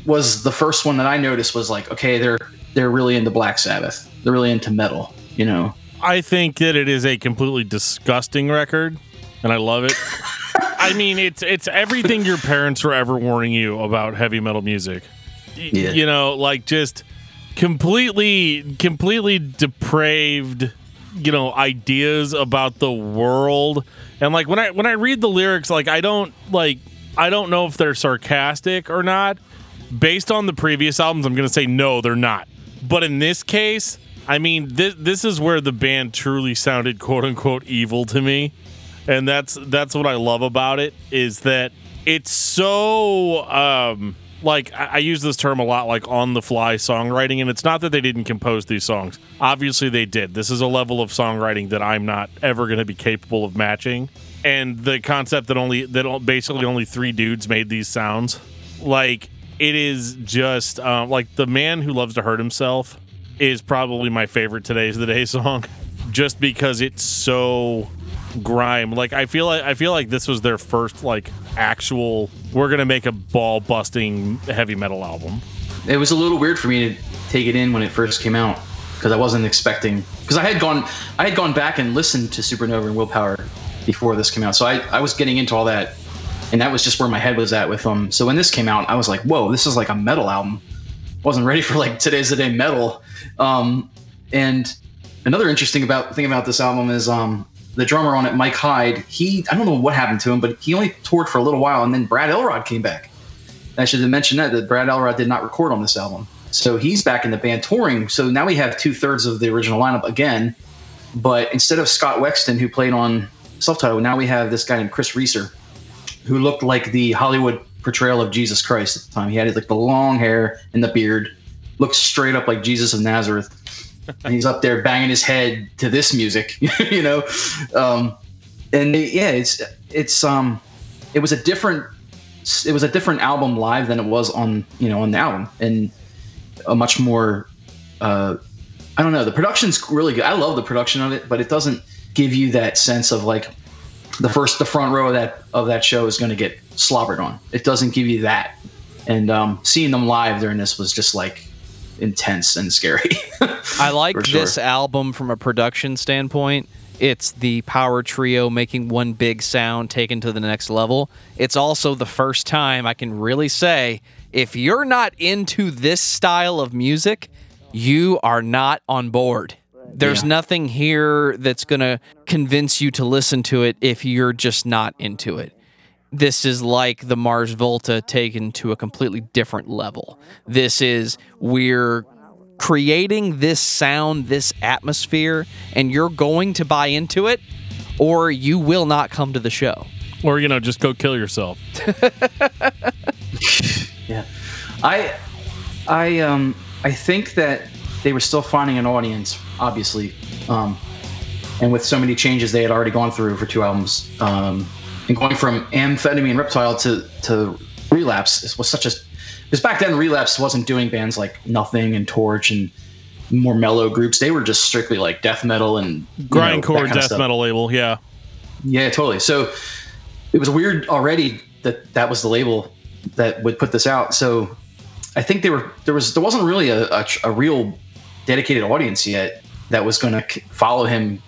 was the first one that I noticed was like, okay, they're they're really into Black Sabbath. They're really into metal, you know. I think that it is a completely disgusting record, and I love it. *laughs* I mean, it's it's everything your parents were ever warning you about heavy metal music. Y- Yeah. You know, like just completely completely depraved you know ideas about the world. And like when i when i read the lyrics like i don't like i don't know if they're sarcastic or not. Based on the previous albums i'm gonna say no they're not. But in this case i mean this this is where the band truly sounded quote unquote evil to me. And that's that's what i love about it is that it's so um like I, I use this term a lot like on the fly songwriting and it's not that they didn't compose these songs. Obviously they did. This is a level of songwriting that i'm not ever going to be capable of matching. And the concept that only that basically only three dudes made these sounds like it is just um, like the man who loves to hurt himself is probably my favorite today's the day *laughs* song just because it's so grime. Like i feel like i feel like this was their first like actual we're gonna make a ball busting heavy metal album it was a little weird for me to take it in when it first came out because I wasn't expecting because I had gone I had gone back and listened to Supernova and Willpower before this came out, so I, I was getting into all that, and that was just where my head was at with them. So when this came out, I was like, whoa, this is like a metal album. wasn't ready for like today's the day metal. Um, and another interesting about thing about this album is um, the drummer on it, Mike Hyde. He I don't know what happened to him, but he only toured for a little while, and then Brad Elrod came back. I should have mentioned that that Brad Elrod did not record on this album, so he's back in the band touring. So now we have two thirds of the original lineup again, but instead of Scott Wexton who played on self-titled, now we have this guy named Chris Reeser, who looked like the Hollywood portrayal of Jesus Christ at the time. He had like the long hair and the beard, looked straight up like Jesus of Nazareth. And *laughs* he's up there banging his head to this music, *laughs* you know. Um, and yeah, it's it's um, it was a different it was a different album live than it was on you know on the album, and a much more uh, I don't know. The production's really good. I love the production of it, but it doesn't give you that sense of like the first the front row of that of that show is going to get slobbered on. It doesn't give you that. And um, seeing them live during this was just like intense and scary. *laughs* I like sure. this album from a production standpoint. It's the power trio making one big sound taken to the next level. It's also the first time I can really say if you're not into this style of music, you are not on board. There's Yeah. nothing here that's going to convince you to listen to it if you're just not into it. This is like the Mars Volta taken to a completely different level. This is we're creating this sound, this atmosphere, and you're going to buy into it, or you will not come to the show. or you know just go kill yourself *laughs* Yeah, I, I, um, I think that they were still finding an audience, obviously, um, and with so many changes they had already gone through for two albums, um, and going from Amphetamine Reptile to to Relapse was such a because back then Relapse wasn't doing bands like Nothing and Torch and more mellow groups. They were just strictly like death metal and know, grindcore death metal label yeah Yeah, totally. So it was weird already that that was the label that would put this out. So I think they were there was there wasn't really a, a, a real dedicated audience yet that was going to follow him,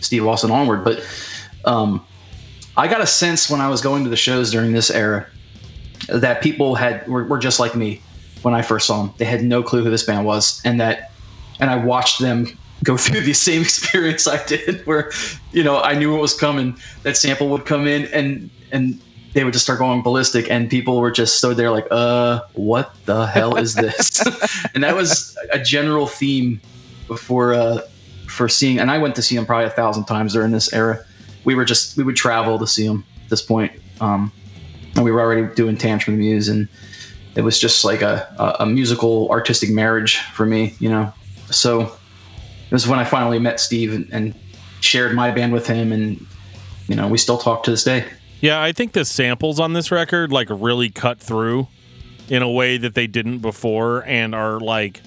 Steve Austin onward. But um, I got a sense when I was going to the shows during this era that people had were, were just like me when I first saw them. They had no clue who this band was, and that and I watched them go *laughs* through the same experience I did, *laughs* where you know I knew what was coming. That sample would come in, and and they would just start going ballistic, and people were just stood there like, "Uh, what the hell is this?" *laughs* and that was a general theme before uh, for seeing. And I went to see them probably a thousand times during this era. We were just we would travel to see them at this point, um, and we were already doing Tantrum Muse, and it was just like a, a, a musical artistic marriage for me, you know. So it was when I finally met Steve and, and shared my band with him, and you know we still talk to this day. Yeah, I think the samples on this record like really cut through in a way that they didn't before and are like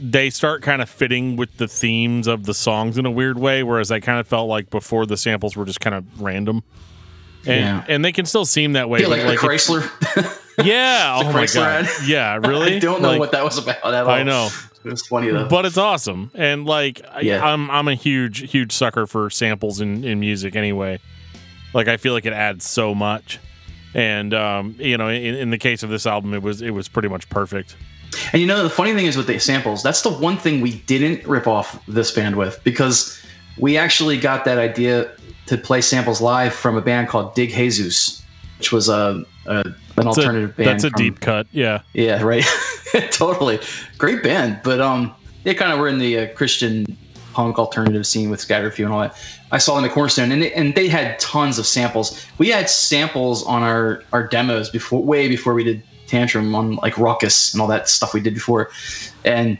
they start kind of fitting with the themes of the songs in a weird way whereas I kind of felt like before the samples were just kind of random. And Yeah. and they can still seem that way. Yeah, like, but, the Chrysler. *laughs* yeah, oh my god. ad. Yeah, *laughs* really? I don't know Like, what that was about at all. I know. It was funny though. but it's awesome and like I- Yeah. i'm i'm a huge huge sucker for samples in in music anyway like i feel like it adds so much and um you know in, in the case of this album it was it was pretty much perfect And you know, the funny thing is with the samples, that's the one thing we didn't rip off this band with because we actually got that idea to play samples live from a band called Dig Hay Zoose, which was a, a an That's a- alternative band. that's a from- deep cut yeah Yeah, *laughs* right. *laughs* totally. Great band, but um, they kind of were in the uh, Christian punk alternative scene with Scaterd Few and all that. I saw them at Cornerstone, and they, and they had tons of samples. We had samples on our our demos before, way before we did Tantrum on like Ruckus and all that stuff we did before, and.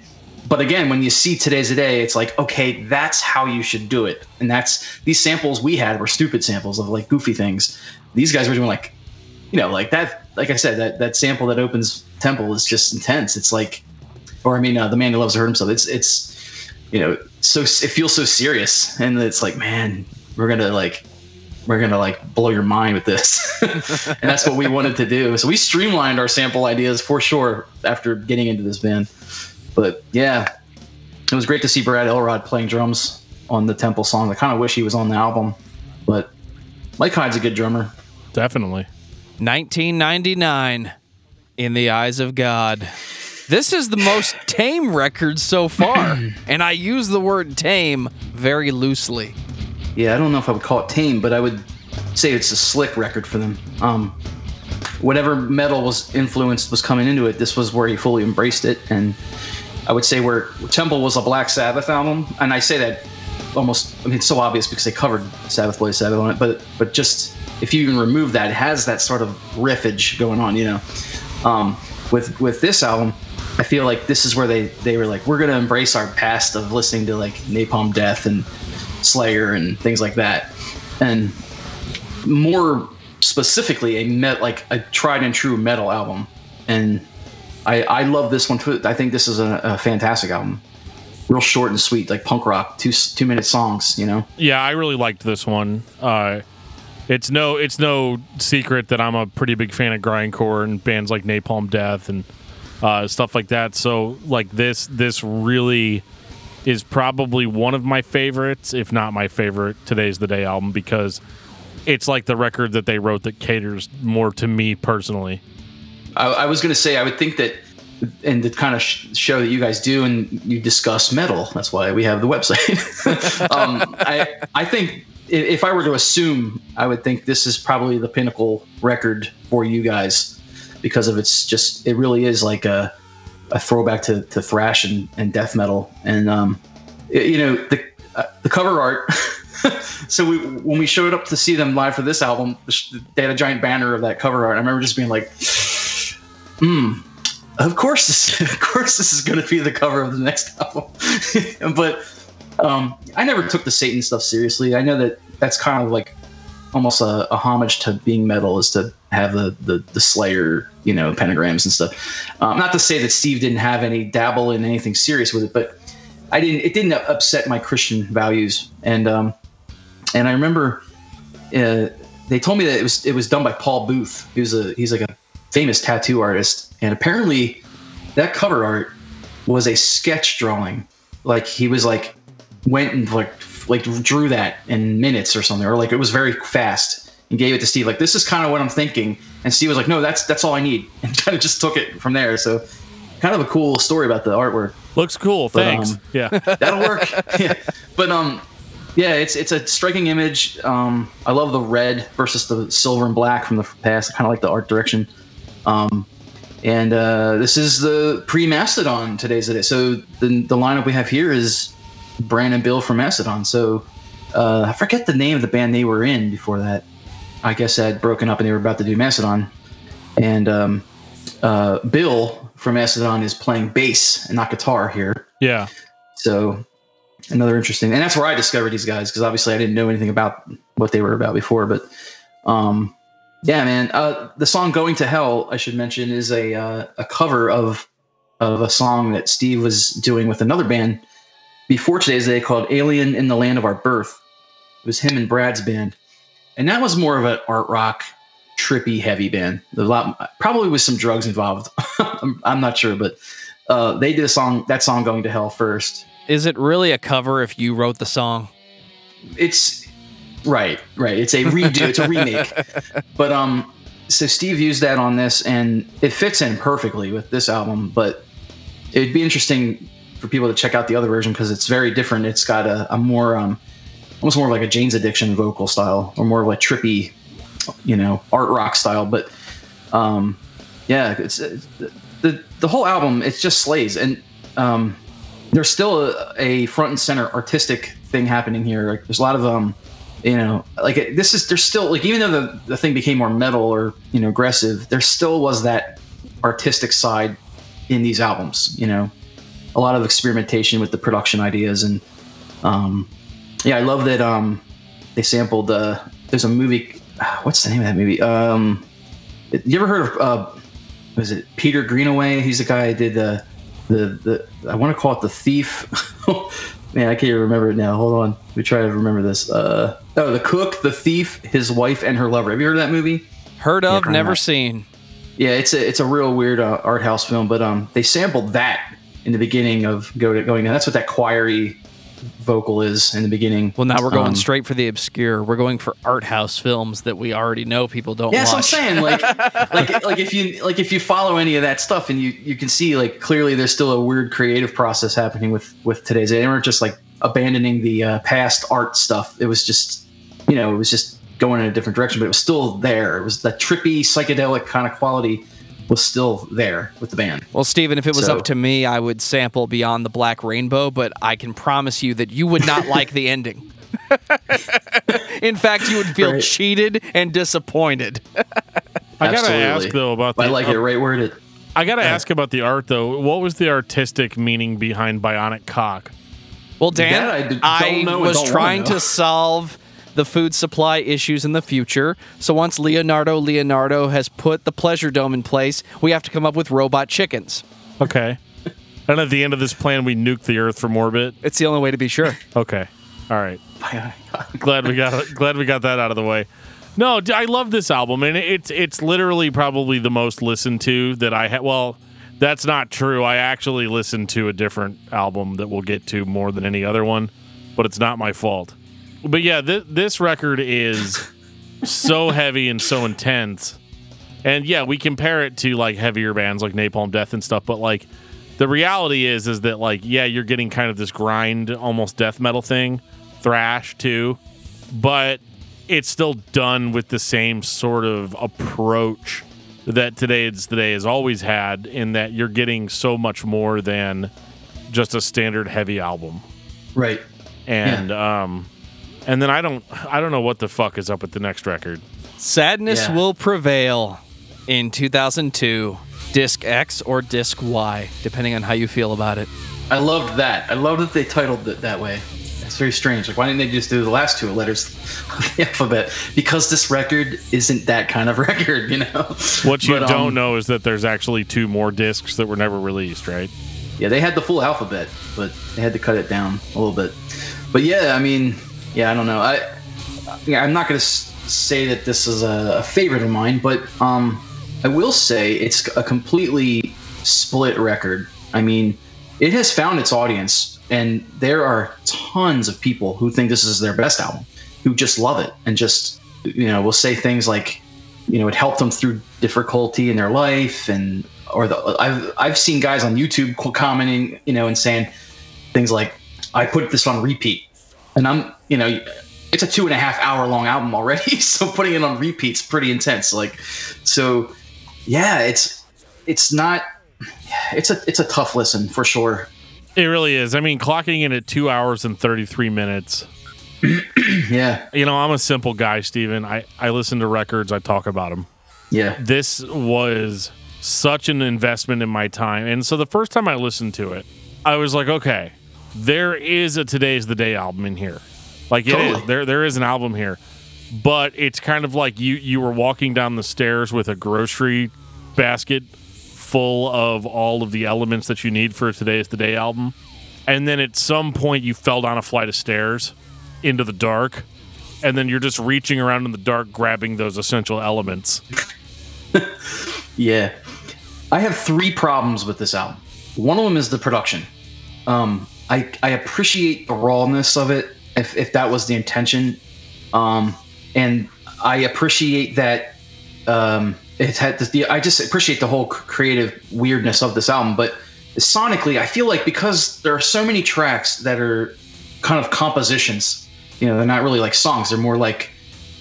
But again, when you see today's today, it's like, okay, that's how you should do it. And that's these samples we had were stupid samples of like goofy things. These guys were doing like you know, like that, like I said, that, that sample that opens Temple is just intense. It's like, or I mean, uh, the man who loves to hurt himself. It's, it's, you know, so it feels so serious, and it's like, man, we're gonna like, we're gonna like blow your mind with this, *laughs* and that's what we wanted to do. So we streamlined our sample ideas for sure after getting into this band. But yeah, it was great to see Brad Elrod playing drums on the Temple song. I kind of wish he was on the album, but Mike Hyde's a good drummer. definitely 1999 in the eyes of God. This is the most tame record so far, *clears throat* and I use the word tame very loosely. Yeah, I don't know if I would call it tame, but I would say it's a slick record for them. Um, whatever metal was influenced was coming into it. This was where he fully embraced it, and I would say where Temple was a Black Sabbath album, and I say that almost. I mean, it's so obvious because they covered Sabbath, Blaze Sabbath on it, but but just if you even remove that, it has that sort of riffage going on, you know. Um, with with this album, I feel like this is where they they were like, we're gonna embrace our past of listening to like Napalm Death and Slayer and things like that, and more specifically a met like a tried and true metal album. And I I love this one too. I think this is a, a fantastic album. Real short and sweet, like punk rock, two two minute songs. You know. Yeah, I really liked this one. Uh, it's no, it's no secret that I'm a pretty big fan of grindcore and bands like Napalm Death and uh, stuff like that. So, like this, this really is probably one of my favorites, if not my favorite. Today's the Day album because it's like the record that they wrote that caters more to me personally. I, I was going to say, I would think that, and the kind of sh- show that you guys do, and you discuss metal. That's why we have the website. *laughs* um, I I think if I were to assume, I would think this is probably the pinnacle record for you guys because of its just. It really is like a a throwback to, to thrash and, and death metal, and um, y- you know the uh, the cover art. *laughs* so we when we showed up to see them live for this album, they had a giant banner of that cover art. I remember just being like, hmm, of course this *laughs* of course this is going to be the cover of the next *laughs* album but um, i never took the satan stuff seriously i know that that's kind of like almost a, a homage to being metal is to have the, the the slayer you know pentagrams and stuff um, not to say that steve didn't have any dabble in anything serious with it but i didn't it didn't upset my christian values and um and i remember uh, they told me that it was it was done by Paul Booth. He was a he's like a famous tattoo artist, and apparently that cover art was a sketch drawing. Like he was like went and like like drew that in minutes or something, or like it was very fast and gave it to Steve. Like this is kind of what I'm thinking, and Steve was like, no, that's that's all I need, *laughs* and kind of just took it from there. So kind of a cool story about the artwork. Looks cool. But, Thanks. um, yeah. *laughs* That'll work. yeah. *laughs* But um, Yeah, it's it's a striking image. Um, I love the red versus the silver and black from the past. I kind of like the art direction. Um, and uh, this is the pre-Mastodon today's the day. So the the lineup we have here is Brann and Bill from Mastodon. So uh, I forget the name of the band they were in before that. I guess that had broken up and they were about to do Mastodon. And um, uh, Bill from Mastodon is playing bass and not guitar here. Yeah. So another interesting, and that's where I discovered these guys because obviously I didn't know anything about what they were about before. But um, yeah, man, uh, the song "Going to Hell" I should mention is a uh, a cover of of a song that Steve was doing with another band before today's day called "Alien in the Land of Our Birth." It was him and Brad's band, and that was more of an art rock, trippy, heavy band. A lot, probably with some drugs involved. *laughs* I'm, I'm not sure, but uh, they did a song that song "Going to Hell" first, Is it really a cover if you wrote the song? it's right right it's a redo it's a remake *laughs* but um so steve used that on this and it fits in perfectly with this album but it'd be interesting for people to check out the other version because it's very different it's got a, a more um almost more of like a jane's addiction vocal style or more of a trippy you know art rock style but um yeah it's, it's the the whole album it just slays and um there's still a, a front and center artistic thing happening here. Like there's a lot of um, you know, like it, this is there's still like even though the the thing became more metal or you know aggressive, there still was that artistic side in these albums. You know, a lot of experimentation with the production ideas and um, yeah, I love that um, they sampled uh, there's a movie. *sighs* What's the name of that movie? Um, you ever heard of uh, was it Peter Greenaway? He's the guy who did the the the I want to call it the thief. *laughs* Man, I can't even remember it now. Hold on, let me try to remember this. Uh, oh, the cook, the thief, his wife, and her lover. Have you heard of that movie? Heard of, probably never seen. Yeah, it's a it's a real weird uh, art house film, but um, they sampled that in the beginning of Go to Going. That's what that choiry vocal is in the beginning. Well, now we're going Um, straight for the obscure. We're going for art house films that we already know people don't Yeah, that's watch. what I'm saying. Like, *laughs* like, like if you like if you follow any of that stuff, and you you can see like clearly there's still a weird creative process happening with with today's. They weren't just like abandoning the uh, past art stuff. It was just, you know, it was just going in a different direction, but it was still there. It was that trippy psychedelic kind of quality was still there with the band. Well, Steven, if it was So- up to me, I would sample Beyond the Black Rainbow, but I can promise you that you would not *laughs* like the ending. *laughs* In fact, you would feel Right. cheated and disappointed. I gotta ask though about the. I like it right worded. I gotta uh-huh. ask about the art though. What was the artistic meaning behind Bionic Cock? Well, Dan, That I d- I, don't know and was trying to solve the food supply issues in the future. So once Leonardo Leonardo has put the pleasure dome in place, we have to come up with robot chickens. Okay. and at the end of this plan, we nuke the Earth from orbit. It's the only way to be sure. Okay. All right. *laughs* glad we got glad we got that out of the way. No, I love this album, and it's it's literally probably the most listened to that I had. Well, that's not true. I actually listened to a different album that we'll get to more than any other one, but it's not my fault. But yeah, th- this record is so *laughs* heavy and so intense, and yeah, we compare it to like heavier bands like Napalm Death and stuff, but like the reality is is that like yeah, you're getting kind of this grind, almost death metal thing, thrash too, but it's still done with the same sort of approach that today's today has always had in that you're getting so much more than just a standard heavy album. Right. and um and then i don't i don't know what the fuck is up with the next record Sadness Yeah. will prevail in 2002. Disc X or Disc Y, depending on how you feel about it. I loved that. I love that they titled it that way. It's very strange. Like, why didn't they just do the last two letters *laughs* of the alphabet? Because this record isn't that kind of *laughs* record, you know. what you But, um, don't know is that there's actually two more discs that were never released right Yeah, they had the full alphabet, but they had to cut it down a little bit. But yeah, I mean, yeah, I don't know. I, yeah, I'm not gonna say that this is a, favorite of mine, but um, I will say it's a completely split record. I mean, it has found its audience, and there are tons of people who think this is their best album, who just love it and just you know will say things like, you know, it helped them through difficulty in their life, and or the I've I've seen guys on YouTube commenting, you know, and saying things like, "I put this on repeat," and I'm you know, it's a two and a half hour long album already. *laughs* So putting it on repeat's pretty intense. Like, so yeah, it's it's not. It's a it's a tough listen for sure. It really is. I mean, clocking in at two hours and 33 minutes. *clears throat* Yeah, You know, I'm a simple guy, Steven. I, I listen to records, I talk about them. yeah, This was such an investment in my time. And so the first time I listened to it, I was like, okay, there is a Today's the Day album in here. Like it is. Totally. There there is an album here. But it's kind of like you you were walking down the stairs with a grocery basket full of all of the elements that you need for a Today's the Day album. And then at some point you fell down a flight of stairs into the dark. And then you're just reaching around in the dark grabbing those essential elements. *laughs* yeah. I have three problems with this album. One of them is the production. Um, I I appreciate the rawness of it, if if that was the intention, um, and I appreciate that um, it had the. I just appreciate the whole creative weirdness of this album, but sonically, I feel like because there are so many tracks that are kind of compositions. You know, they're not really like songs; they're more like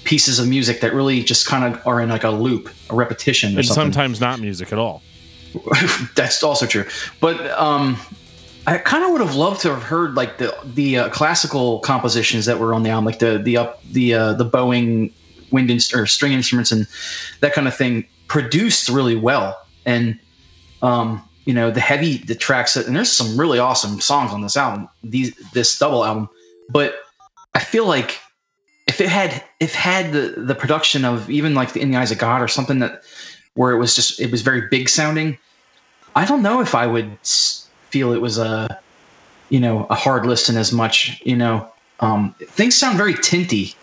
pieces of music that really just kind of are in like a loop, a repetition, or and something. sometimes not music at all. *laughs* That's also true. But um, I kind of would have loved to have heard like the the uh, classical compositions that were on the album, like the the up the uh, the bowing wind inst- or string instruments and that kind of thing, produced really well. And um, you know the heavy the tracks and there's some really awesome songs on this album, these this double album. But I feel like if it had if had the the production of even like the In the Eyes of God or something that where it was just it was very big sounding. I don't know if I would s- feel it was a you know a hard listen as much. You know, um, things sound very tinty.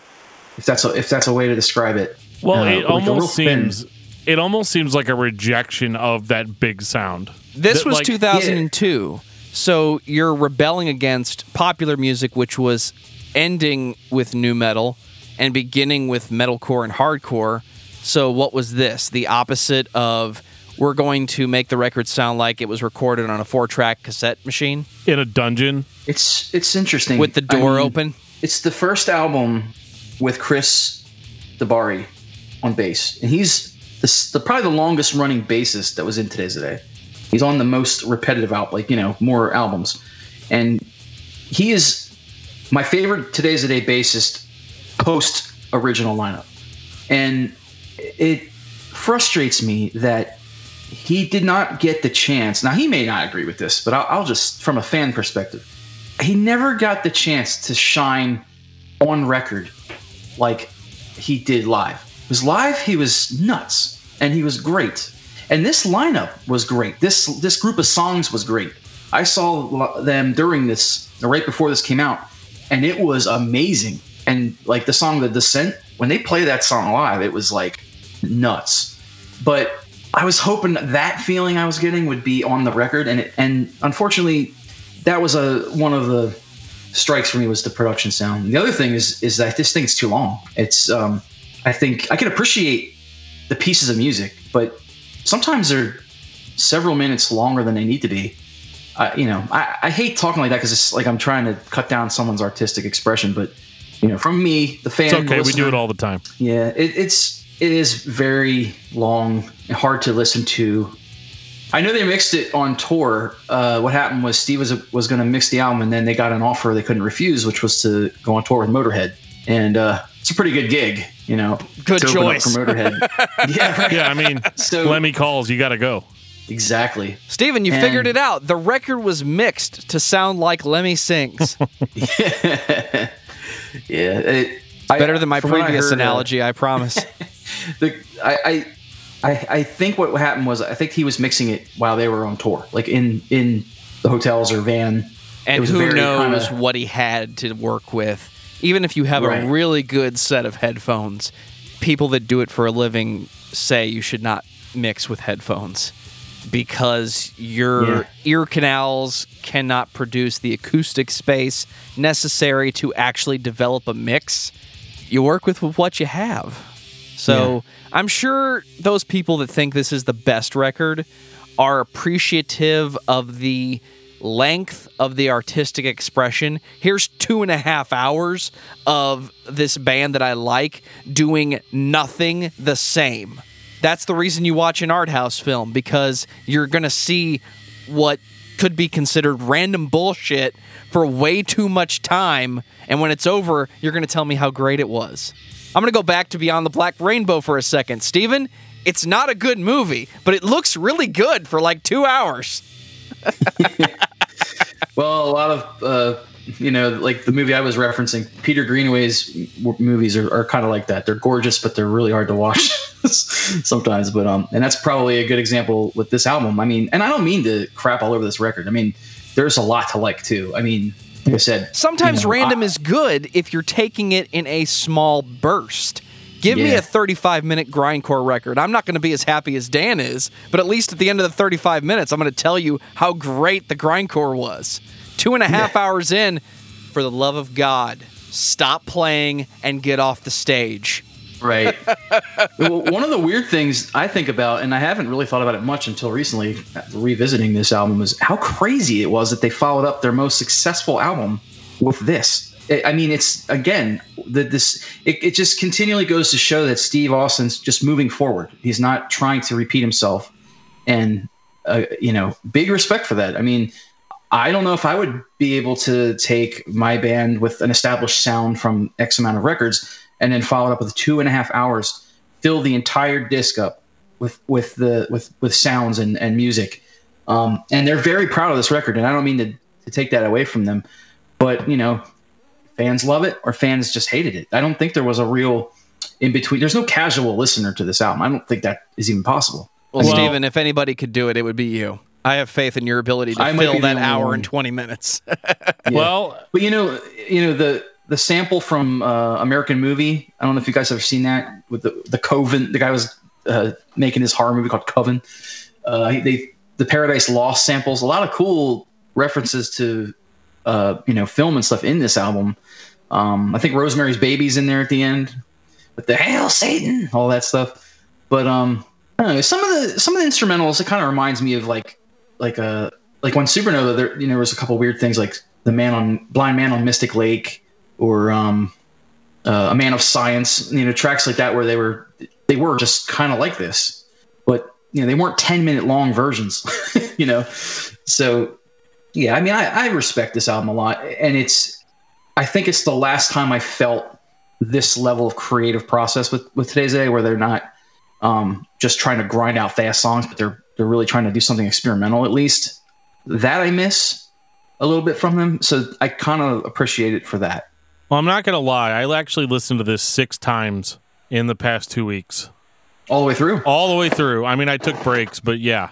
If that's a, if that's a way to describe it. Well, Uh, it like a real almost thin- seems it almost seems like a rejection of that big sound. This That, was like- 2002. So you're rebelling against popular music, which was ending with nu metal and beginning with metalcore and hardcore. So what was this? The opposite of we're going to make the record sound like it was recorded on a four-track cassette machine in a dungeon. It's it's interesting with the I door mean, open. It's the first album with Chris DeBari on bass, and he's the, the probably the longest running bassist that was in Today's the Day. He's on the most repetitive out, like you know, more albums, and he is my favorite Today's the Day bassist post original lineup, and it frustrates me that he did not get the chance. Now he may not agree with this, but I'll, I'll just from a fan perspective, he never got the chance to shine on record like he did live. Because live he was nuts and he was great. And this lineup was great. This this group of songs was great. I saw them during this right before this came out and it was amazing. And like the song The Descent, when they play that song live, it was like nuts. But I was hoping that feeling I was getting would be on the record and it, and unfortunately that was a one of the strikes for me was the production sound. The other thing is is that this thing's too long. It's um, I think I can appreciate the pieces of music, but sometimes they're several minutes longer than they need to be. I, you know, I, I hate talking like that because it's like I'm trying to cut down someone's artistic expression, but you know, from me, the fan. It's okay. We listener- do it all the time. yeah, it, it's it is very long, and hard to listen to. I know they mixed it on tour. Uh, what happened was Steve was was going to mix the album, and then they got an offer they couldn't refuse, which was to go on tour with Motorhead, and uh, it's a pretty good gig, you know. Good to open up choice. for Motorhead. *laughs* yeah, right. Yeah, I mean, So Lemmy calls. You got to go. exactly. Steven, you And- figured it out. The record was mixed to sound like Lemmy sings. *laughs* yeah, it, I- Better than my from I previous heard, uh, analogy, I promise. *laughs* the I, I I think what happened was I think he was mixing it while they were on tour, like in in the hotels or van. And who knows kinda- what he had to work with. Even if you have Right. a really good set of headphones, people that do it for a living say you should not mix with headphones because your Yeah. ear canals cannot produce the acoustic space necessary to actually develop a mix. You work with what you have. So I'm sure those people that think this is the best record are appreciative of the length of the artistic expression. Here's two and a half hours of this band that I like doing nothing the same. That's the reason you watch an art house film because you're going to see what could be considered random bullshit for way too much time. And when it's over, you're going to tell me how great it was. I'm going to go back to Beyond the Black Rainbow for a second. Steven, it's not a good movie, but it looks really good for like two hours. *laughs* well, a lot of uh, you know, like the movie I was referencing, Peter Greenaway's movies are, are kind of like that. They're gorgeous, but they're really hard to watch *laughs* sometimes. But um, and that's probably a good example with this album. I mean, and I don't mean to crap all over this record. I mean, there's a lot to like too. I mean, I said, sometimes you know, random I, is good if you're taking it in a small burst. Give yeah. me a 35 minute grindcore record. I'm not going to be as happy as Dan is, but at least at the end of the 35 minutes, I'm going to tell you how great the grindcore was. Two and a half yeah. hours in, for the love of God, stop playing and get off the stage. Right. One of the weird things I think about, and I haven't really thought about it much until recently, revisiting this album, is how crazy it was that they followed up their most successful album with this. I mean, it's again that this it, it just continually goes to show that Steve Austin's just moving forward. He's not trying to repeat himself, and uh, you know, big respect for that. I mean, I don't know if I would be able to take my band with an established sound from X amount of records and then followed up with two and a half hours, fill the entire disc up with with the with with sounds and and music. Um, and they're very proud of this record, and I don't mean to, to take that away from them, but you know, fans love it or fans just hated it. I don't think there was a real in between. There's no casual listener to this album. I don't think that is even possible. Well, well Steven, if anybody could do it, it would be you. I have faith in your ability to I fill that hour and 20 minutes. *laughs* yeah. Well, but you know, you know the the sample from uh, American Movie. I don't know if you guys have seen that with the the Coven. The guy was uh, making his horror movie called Coven. Uh, they the Paradise Lost samples a lot of cool references to uh, you know film and stuff in this album. Um, I think Rosemary's Baby's in there at the end with the Hail Satan, all that stuff. But um, I don't know some of the some of the instrumentals. It kind of reminds me of like like a uh, like when Supernova, there you know there was a couple weird things like the man on Blind Man on Mystic Lake or um, uh, a Man of Science, you know tracks like that where they were they were just kind of like this, but you know they weren't ten minute long versions, *laughs* you know. So yeah, I mean I, I respect this album a lot, and it's I think it's the last time I felt this level of creative process with with today's day where they're not um, just trying to grind out fast songs, but they're they're really trying to do something experimental at least. That I miss a little bit from them, so I kind of appreciate it for that. Well, I'm not gonna lie. I actually listened to this six times in the past two weeks. All the way through. All the way through. I mean, I took breaks, but yeah,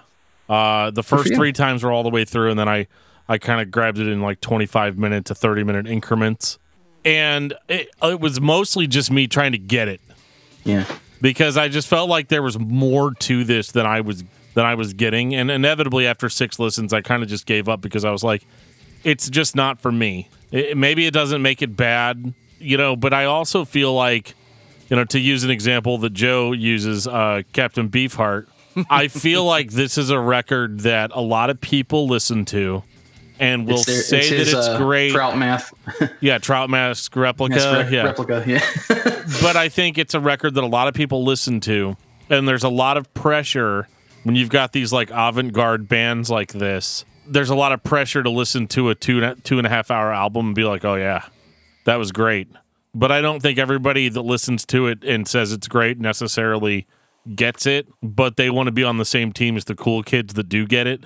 uh, the first three times were all the way through, and then I I kind of grabbed it in like 25 minute to 30 minute increments, and it, it was mostly just me trying to get it. Yeah. Because I just felt like there was more to this than I was than I was getting. And inevitably, after six listens, I kind of just gave up because I was like, it's just not for me. It, maybe it doesn't make it bad, you know, but I also feel like, you know, to use an example that Joe uses, uh, Captain Beefheart, *laughs* I feel like this is a record that a lot of people listen to and will their, say it's his, that it's uh, great. Trout math. *laughs* yeah, Trout mask replica. Re- yeah. Replica, yeah. *laughs* but I think it's a record that a lot of people listen to, and there's a lot of pressure when you've got these like avant-garde bands like this there's a lot of pressure to listen to a two two and a half hour album and be like oh yeah that was great. But i don't think everybody that listens to it and says it's great necessarily gets it but they want to be on the same team as the cool kids that do get it.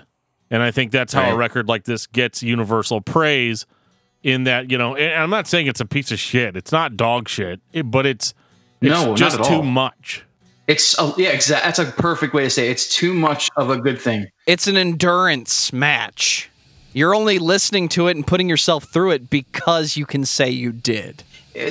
And i think that's how right. a record like this gets universal praise in that you know and i'm not saying it's a piece of shit. It's not dog shit but it's it's no, just too much it's a, yeah, exactly. That's a perfect way to say it. it's too much of a good thing. It's an endurance match. You're only listening to it and putting yourself through it because you can say you did.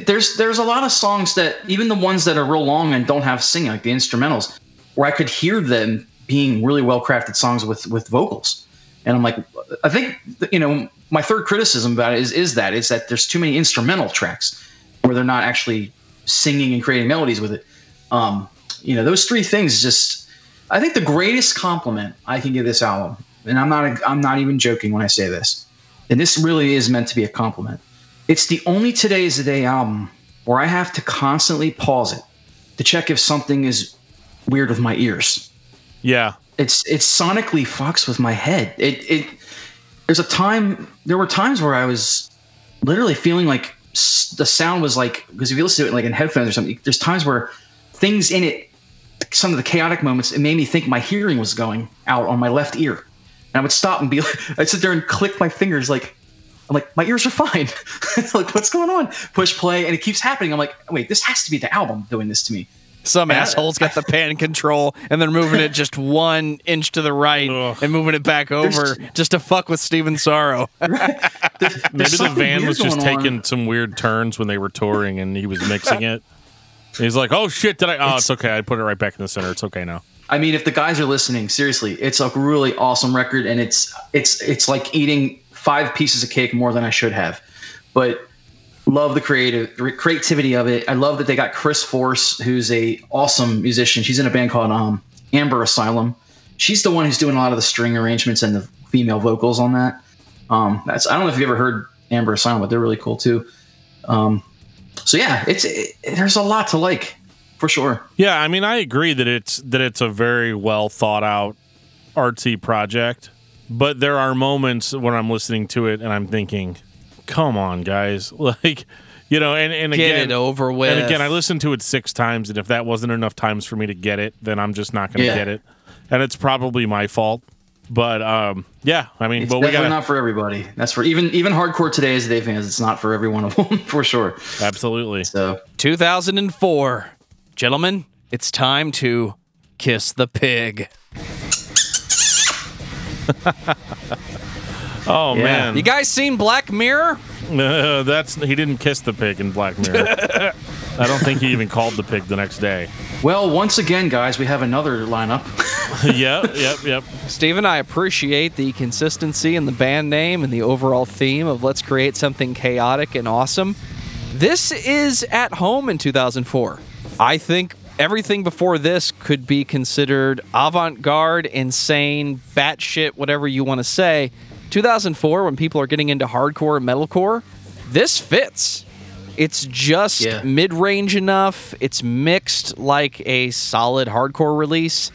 There's there's a lot of songs that even the ones that are real long and don't have singing, like the instrumentals, where I could hear them being really well crafted songs with with vocals. And I'm like, I think you know my third criticism about it is is that is that there's too many instrumental tracks where they're not actually singing and creating melodies with it. Um, you know, those three things just, I think the greatest compliment I can give this album and I'm not I'm not even joking when I say this, and this really is meant to be a compliment. It's the only Today is the Day album where I have to constantly pause it to check if something is weird with my ears. Yeah. It's it's sonically fucks with my head. It it there's a time there were times where I was literally feeling like the sound was like because if you listen to it like in headphones or something, there's times where things in it, some of the chaotic moments, it made me think my hearing was going out on my left ear, and I would stop and be like, *laughs* I'd sit there and click my fingers like. I'm like, my ears are fine. *laughs* like, what's going on? Push play, and it keeps happening. I'm like, wait, this has to be the album doing this to me. Some Yeah. assholes got the *laughs* pan control and they're moving it just one inch to the right Ugh. and moving it back over just to fuck with Steven Sorrow. Maybe the van was just going on. taking some weird turns when they were touring and he was mixing it. He's like, "Oh shit! Did I? Oh, it's okay. I put it right back in the center. It's okay now." I mean, if the guys are listening, seriously, it's a really awesome record, and it's it's it's like eating five pieces of cake more than I should have. But love the creative creativity of it. I love that they got Kris Force, who's a awesome musician. She's in a band called um, Amber Asylum. She's the one who's doing a lot of the string arrangements and the female vocals on that. Um, that's I don't know if you've ever heard Amber Asylum, but they're really cool too. Um, so yeah, it's it, there's a lot to like for sure. Yeah, I mean, I agree that it's that it's a very well thought out artsy project, but there are moments when I'm listening to it and I'm thinking, "Come on, guys!" *laughs* Like, you know, and and Get again, it over with. and again, I listened to it six times, and if that wasn't enough times for me to get it, then I'm just not going to Yeah. get it, and it's probably my fault. But um, yeah, I mean, It's but we definitely got not for everybody. That's for even even hardcore today's day fans. It's not for every one of them *laughs* for sure. absolutely. So 2004. Gentlemen, it's time to kiss the pig. *laughs* Oh Yeah. man, You guys seen Black Mirror? Uh, *laughs* that's he didn't kiss the pig in Black Mirror. *laughs* I don't think he even called the pig the next day. well, once again, guys, we have another lineup. *laughs* yep, yep, yep. Stephen, I appreciate the consistency in the band name and the overall theme of let's create something chaotic and awesome. This is at home in 2004. I think everything before this could be considered avant garde, insane, batshit, whatever you want to say. 2004, when people are getting into hardcore and metalcore, this fits. It's just Yeah. mid range enough. It's mixed like a solid hardcore release.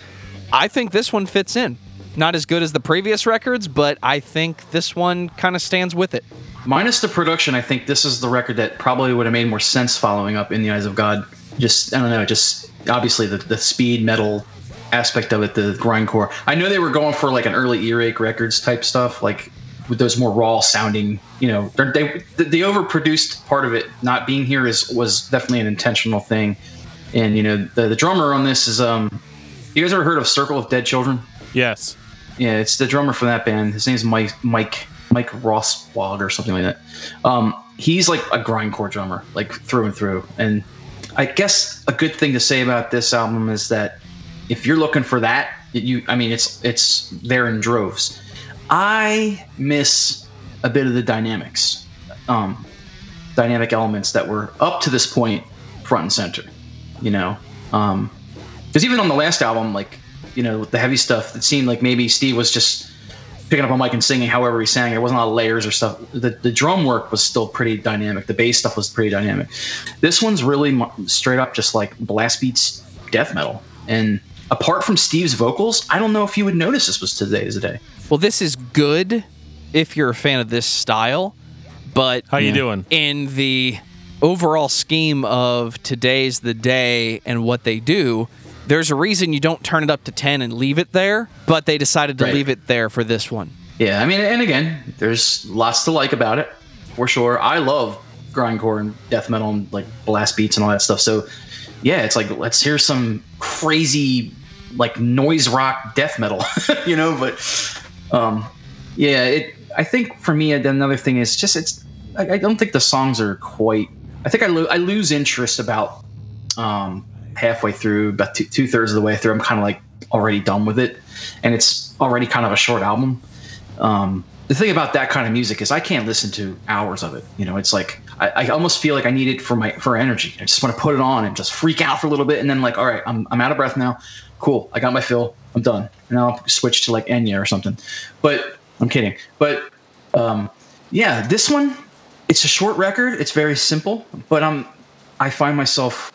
I think this one fits in. Not as good as the previous records, but I think this one kind of stands with it. Minus the production, I think this is the record that probably would have made more sense following up in the eyes of God. Just I don't know, just obviously the, the speed metal aspect of it, the grindcore. I know they were going for like an early earache records type stuff, like with those more raw sounding. You know, they're- they the, the overproduced part of it not being here is was definitely an intentional thing. And you know, the, the drummer on this is um, you guys ever heard of Circle of Dead Children? Yes. Yeah, it's the drummer from that band. His name's Mike Mike Mike Rosswald or something like that. Um, he's like a grindcore drummer, like through and through. And I guess a good thing to say about this album is that if you're looking for that, you I mean it's it's there in droves. I miss a bit of the dynamics, um, dynamic elements that were up to this point front and center. You know, because even on the last album, like you know, the heavy stuff, it seemed like maybe Steve was just picking up a mic and singing however he sang. There wasn't a lot of layers or stuff. The, the drum work was still pretty dynamic. The bass stuff was pretty dynamic. This one's really straight up just like blast beats death metal. And apart from Steve's vocals, I don't know if you would notice this was today's is a day. Well, this is good if you're a fan of this style, but How you Yeah. doing? in the overall scheme of today's the day and what they do, there's a reason you don't turn it up to 10 and leave it there, but they decided to Right. leave it there for this one. Yeah, I mean, and again, there's lots to like about it, for sure. I love grindcore and death metal and like blast beats and all that stuff. So, yeah, it's like let's hear some crazy like noise rock death metal, *laughs* you know. But, um, yeah, it. I think for me, another thing is just it's. I, I don't think the songs are quite. I think I, lo- I lose interest about um, halfway through, about two, thirds of the way through. I'm kind of like already done with it, and it's already kind of a short album um, the thing about that kind of music is I can't listen to hours of it. You know, it's like I, I almost feel like I need it for my for energy. I just want to put it on and just freak out for a little bit, and then like, all right, I'm I'm out of breath now. Cool. I got my fill. I'm done. And I'll switch to like Enya or something. But I'm kidding. But um, yeah, this one, it's a short record. It's very simple, but I'm I find myself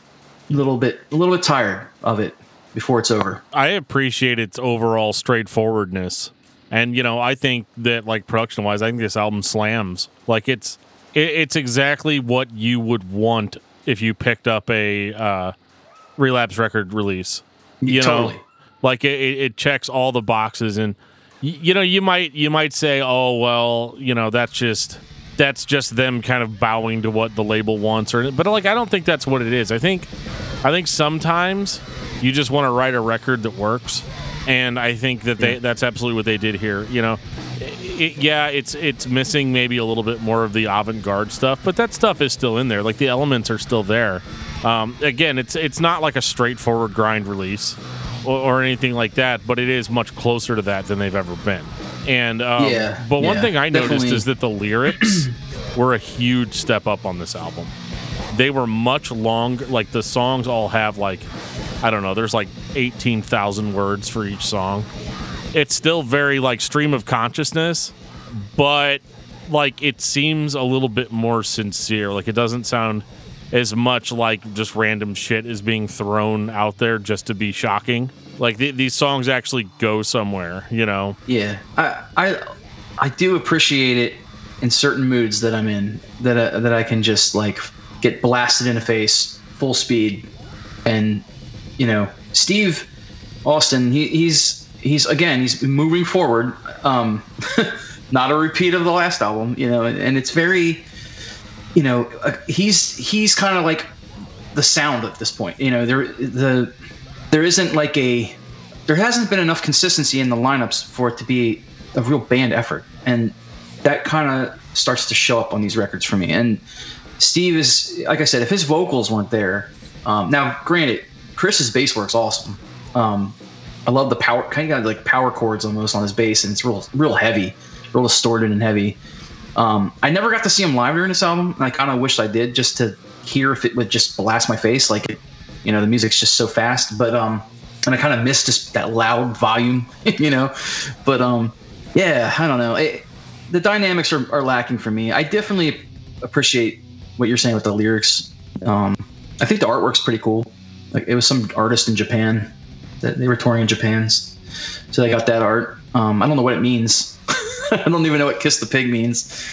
a little bit a little bit tired of it before it's over. I appreciate its overall straightforwardness. And you know, I think that like production wise, I think this album slams. Like it's it, it's exactly what you would want if you picked up a uh, relapse record release. You Totally. know, like it, it checks all the boxes, and you know, you might you might say, oh well, you know, that's just that's just them kind of bowing to what the label wants, or but like I don't think that's what it is. I think I think sometimes you just want to write a record that works, and I think that they that's absolutely what they did here. You know, it, yeah, it's it's missing maybe a little bit more of the avant-garde stuff, but that stuff is still in there. Like the elements are still there. Um, again, it's it's not like a straightforward grind release or, or anything like that, but it is much closer to that than they've ever been. And um, Yeah, but one yeah, thing I noticed is that the lyrics *clears throat* were a huge step up on this album. They were much longer. Like the songs all have like I don't know. There's like eighteen thousand words for each song. It's still very like stream of consciousness, but like it seems a little bit more sincere. Like it doesn't sound as much like just random shit is being thrown out there just to be shocking. Like th- these songs actually go somewhere, you know. Yeah, I I I do appreciate it in certain moods that I'm in that I, that I can just like get blasted in the face full speed, and you know Steve Austin he, he's he's again he's moving forward. Um, *laughs* not a repeat of the last album, you know, and it's very you know uh, he's he's kind of like the sound at this point. You know, there the there isn't like a there hasn't been enough consistency in the lineups for it to be a real band effort, and that kind of starts to show up on these records for me. And Steve is like I said, if his vocals weren't there, um, now granted, Chris's bass work's awesome. Um, I love the power, kind of got like power chords almost on his bass, and it's real, real heavy, real distorted and heavy. Um, I never got to see him live during this album, and I kind of wished I did just to hear if it would just blast my face. Like, it, you know, the music's just so fast, but um, and I kind of missed just that loud volume, *laughs* you know. But um, yeah, I don't know. It, the dynamics are, are lacking for me. I definitely appreciate what you're saying with the lyrics. Um, I think the artwork's pretty cool. Like it was some artist in Japan that they were touring in Japan, so they got that art. Um, I don't know what it means. *laughs* I don't even know what "kiss the pig" means.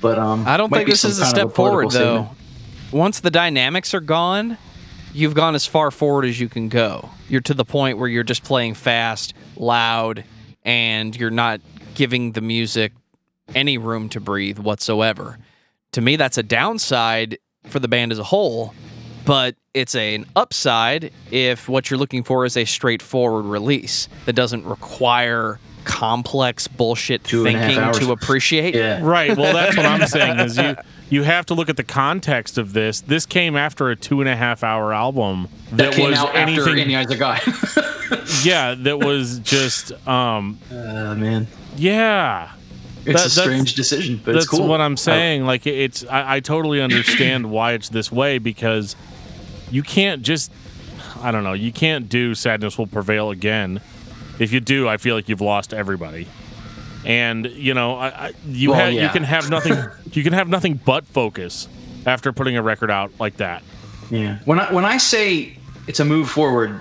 But um, I don't think this is a step forward though. statement. Once the dynamics are gone, you've gone as far forward as you can go. You're to the point where you're just playing fast, loud, and you're not giving the music any room to breathe whatsoever. To me, that's a downside for the band as a whole, but it's an upside if what you're looking for is a straightforward release that doesn't require complex bullshit Two and a half thinking to appreciate. Yeah. Right. Well, that's what I'm saying is you *laughs* you have to look at the context of this. This came after a two and a half hour album That, came was out after anything. Any Eyes a Guy. *laughs* yeah, that was just um uh, man, yeah. it's That- a strange decision, but That's it's cool. what I'm saying. Like it's, I, I totally understand why it's this way because you can't just, I don't know, you can't do sadness will prevail again. If you do, I feel like you've lost everybody. And you know, I, I, you Well, have you can have nothing, *laughs* you can have nothing but focus after putting a record out like that. Yeah. When I when I say it's a move forward,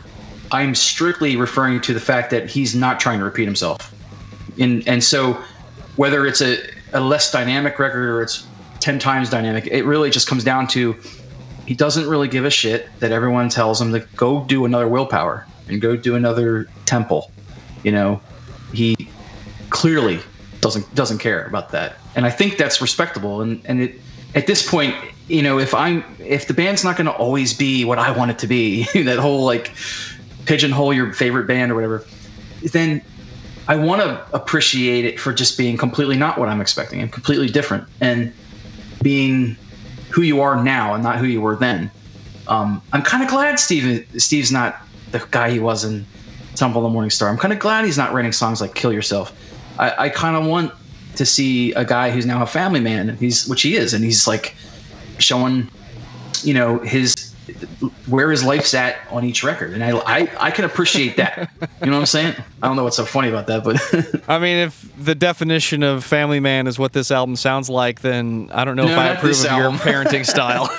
I'm strictly referring to the fact that he's not trying to repeat himself. And and so whether it's a, a less dynamic record or it's ten times dynamic, it really just comes down to he doesn't really give a shit that everyone tells him to go do another willpower and go do another temple. You know, he clearly doesn't doesn't care about that. And i think that's respectable. And and it at this point you know if i'm if the band's not going to always be what i want it to be *laughs* that whole like pigeonhole your favorite band or whatever then i want to appreciate it for just being completely not what i'm expecting and completely different and being who you are now and not who you were then. Um, i'm kind of glad steve steve's not the guy he was in Temple of the Morning Star. I'm kind of glad he's not writing songs like "Kill Yourself." I, I kind of want to see a guy who's now a family man. He's which he is, and he's like showing, you know, his where his life's at on each record, and I I, I can appreciate that. You know what I'm saying? I don't know what's so funny about that, but *laughs* I mean, if the definition of Family Man is what this album sounds like, then I don't know No, if I approve of album. your parenting style.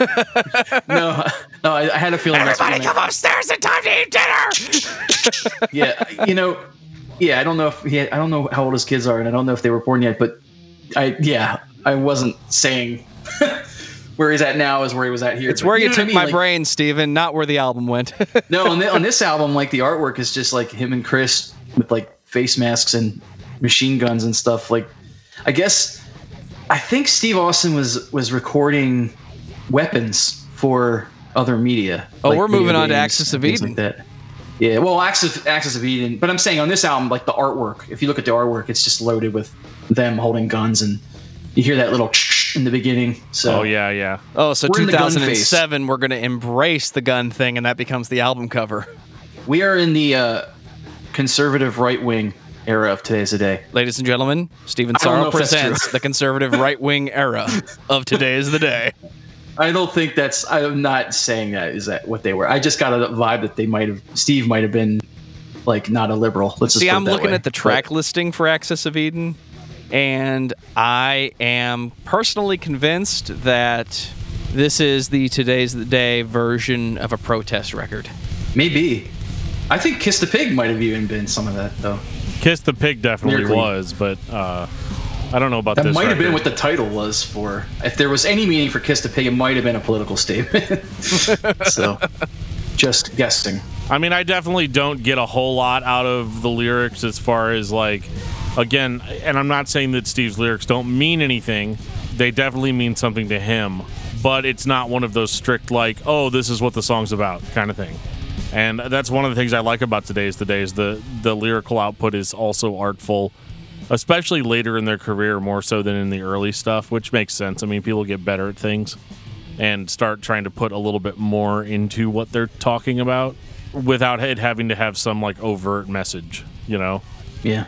*laughs* no, no, I, I had a feeling. that's what you meant. upstairs and time to eat dinner. *laughs* *laughs* yeah, you know, yeah, I don't know if he had, I don't know how old his kids are, and I don't know if they were born yet, but I, yeah, I wasn't saying *laughs* where he's at now is where he was at here. It's but where you, know what I took mean? my Like, brain, Steven, not where the album went. No, on, the, on this album, like the artwork is just like him and Chris with like face masks and machine guns and stuff. Like, I guess I think Steve Austin was was recording weapons for other media. Oh, like we're moving on to Axis of Eden. Like that. Yeah, well, Axis Axis of Eden, but I'm saying on this album, like the artwork. If you look at the artwork, it's just loaded with them holding guns, and you hear that little *laughs* in the beginning. So Oh yeah, yeah. oh, so We're in the gun 2007, we're going to embrace the gun thing, and that becomes the album cover. we are in the uh, conservative right wing era of today's a day. Ladies and gentlemen, Steven Sorrow presents the conservative right wing era of Today is the Day. *laughs* I don't think that's. I'm not saying that is that what they were. I just got a vibe that they might have. Steve might have been like not a liberal. Let's just See, put I'm looking way. at the track listing for Axis of Eden, and I am personally convinced that this is the Today's the Day version of a protest record. Maybe. I think Kiss the Pig might have even been some of that though. Kiss the Pig definitely Lyrically. was, but uh, I don't know about That this. might have been what the title was for. If there was any meaning for Kiss the Pig, it might have been a political statement. *laughs* so, just guessing. I mean, I definitely don't get a whole lot out of the lyrics as far as like, again, and I'm not saying that Steve's lyrics don't mean anything. They definitely mean something to him, but it's not one of those strict like, oh, this is what the song's about kind of thing. And that's one of the things I like about today's the day is the the lyrical output is also artful, especially later in their career more so than in the early stuff, which makes sense. I mean, people get better at things and start trying to put a little bit more into what they're talking about without it having to have some like overt message, you know? Yeah.